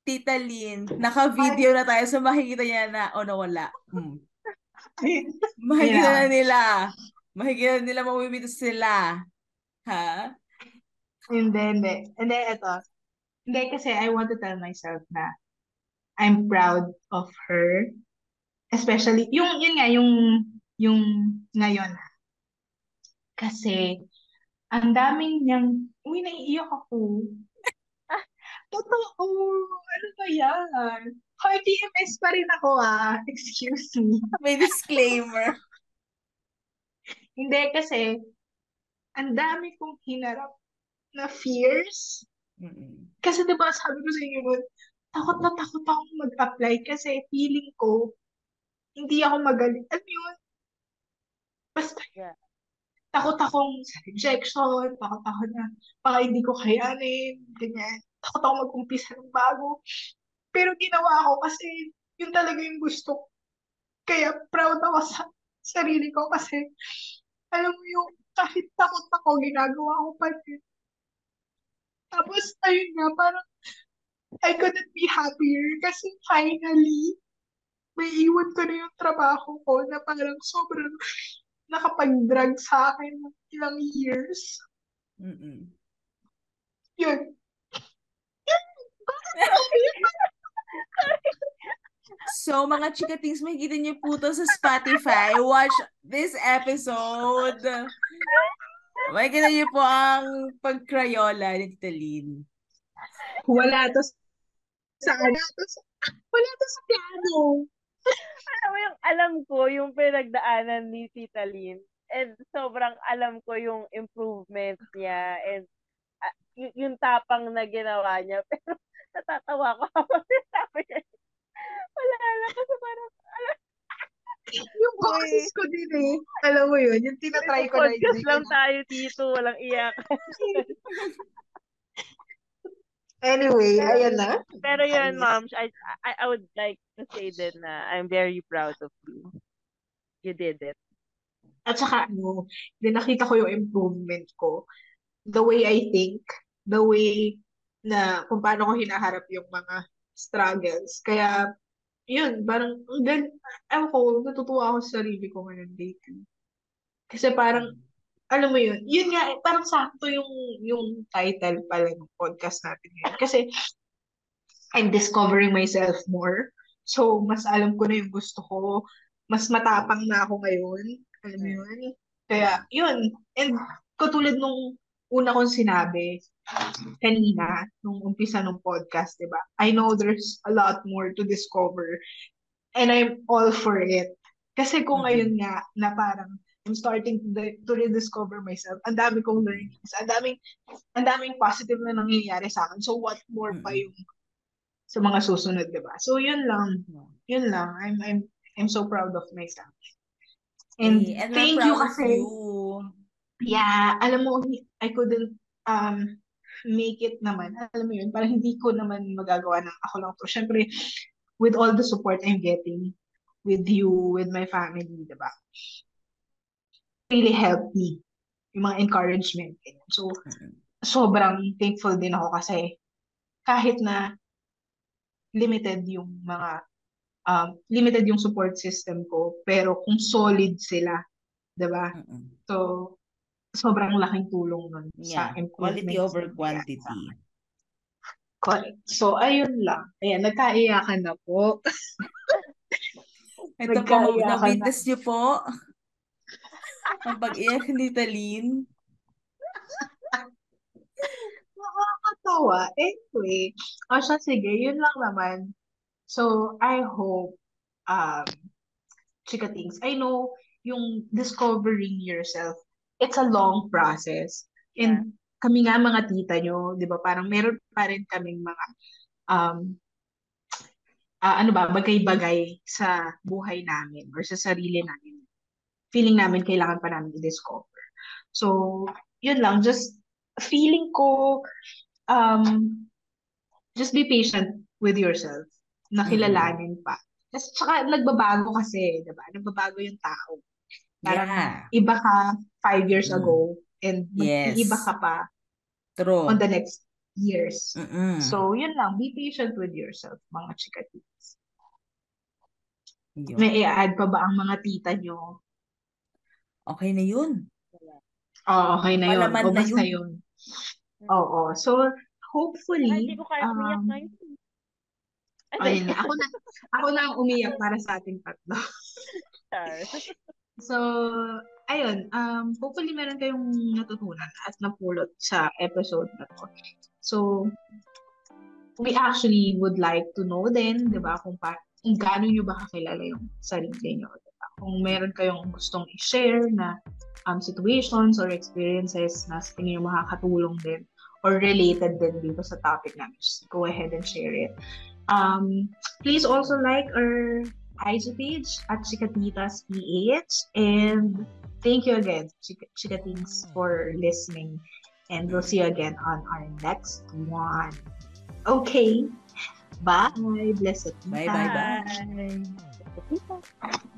Tita Lynn, naka-video na tayo so makikita niya na, oh, nawala. Hmm. Makikita Yeah. na nila. Makikita na nila mamimito sila. Ha? Hindi, hindi. Hindi, ito. Hindi, kasi I want to tell myself na I'm proud of her. Especially, yung, yun nga, yung, yung ngayon. Kasi, ang daming niyang, uy, naiiyak ako. Totoo, ano ba yan? Heart TMS pa rin ako ah. Excuse me. May disclaimer. Hindi kasi, ang dami kong hinarap na fears. Mm-mm. Kasi diba sabi ko sa inyo nun, takot na takot akong mag-apply kasi feeling ko, hindi ako magaling. Ano yun? Basta, Yeah. takot akong sa rejection, takot ako na baka hindi ko kayanin, ganyan. Takot ako mag-umpisa ng bago. Pero ginawa ko kasi yun talaga yung gusto ko. Kaya proud ako sa sarili ko kasi alam mo yung kahit takot ako, ginagawa ko pa rin. Tapos, ayun nga, parang I couldn't be happier kasi finally, may iwan ko na yung trabaho ko na parang sobrang nakapag-drag sa akin ng ilang years. Mm-mm. Yun. So, mga chikatings, makikita niyo po to sa Spotify. Watch this episode. Makikita niyo po ang pagkrayola ni Tita Lynn. Wala to sa wala to sa wala to sa plano. Alam mo yung alam ko yung pinagdaanan ni Tita Lynn. And sobrang alam ko yung improvement niya and ah, y- yung tapang na ginawa niya. Pero natatawa ko habang sinasabi niya. Wala lang kasi parang Yung boses ko din eh. Alam mo yun, yung tinatry ko na podcast lang tayo dito. Walang iyak. Anyway, ayan na. Pero yun, ma'am, I, I, I would like to say din na I'm very proud of you. You did it. At saka ano, din nakita ko yung improvement ko. The way I think, the way na kung paano ko hinaharap yung mga struggles. Kaya, yun, parang, ang gal- ewan ko, natutuwa ako sa sarili ko ngayon lately. Kasi parang, alam mo yun, yun nga, eh, parang sakto yung, yung title pala ng podcast natin ngayon. Kasi, I'm discovering myself more. So, mas alam ko na yung gusto ko. Mas matapang na ako ngayon. Alam mo yun? Kaya, yun. And katulad nung una kong sinabi kanina, nung umpisa ng podcast, di ba? I know there's a lot more to discover. And I'm all for it. Kasi kung ngayon nga, na parang I'm starting to, to rediscover myself. Ang dami kong learnings. Ang daming, ang daming positive na nangyayari sa akin. So, what more pa yung sa mga susunod, di ba? So, yun lang. Yun lang. I'm, I'm, I'm so proud of myself. And, Eh, and thank you kasi, you. yeah, alam mo, I couldn't um, make it naman. Alam mo yun, parang hindi ko naman magagawa ng ako lang to. Siyempre, with all the support I'm getting with you, with my family, di ba? Really helped me. Yung mga encouragement. So, sobrang thankful din ako kasi kahit na limited yung mga um, limited yung support system ko, pero kung solid sila, 'di ba? So, sobrang laking tulong nun sa Yeah, quality improvements over sa quantity. Correct. So, ayun lang. Ayan, nagkaiyakan na po. Ito po, Nagkaiyakan na. na-witness niyo po ang pag-iyak ni Talin. Nakakatawa. Anyway, o siya, sige, yun lang naman. So, I hope, um, chika things, I know yung discovering yourself it's a long process. And kami nga mga tita nyo, di ba, parang meron pa rin kaming mga, um, ah, ano ba, bagay-bagay sa buhay namin or sa sarili namin. Feeling namin kailangan pa namin i-discover. So, yun lang, just feeling ko, um, just be patient with yourself. Nakilalanin pa. Tapos, tsaka nagbabago kasi, di ba? Nagbabago yung tao. Parang Yeah. iba ka five years Mm. ago and Yes. mag-iiba ka pa True. on the next years. Mm-mm. So, yun lang. Be patient with yourself, mga chikatitas. Yun. May i-add pa ba ang mga tita nyo? Okay na yun. Oo, okay na yun. Malaman na yun. yun. Oo. So, hopefully, Ay, hindi ko kaya umiyak um, ngayon. Ay, ayun na. Ako na, ako na ang umiyak para sa ating tatlo. So, ayun, um, hopefully meron kayong natutunan at napulot sa episode na to. So, we actually would like to know din, di ba, kung, pa, kung gaano nyo ba kakilala yung sarili nyo. Kung meron kayong gustong i-share na um, situations or experiences na sa tingin nyo makakatulong din or related din dito sa topic namin, just go ahead and share it. Um, please also like our IG page at Chikatitas PH. And thank you again, Chik- Chikatings, for listening. And we'll see you again on our next one. Okay. Bye. Blessed. Bye, bye, bye. Bye.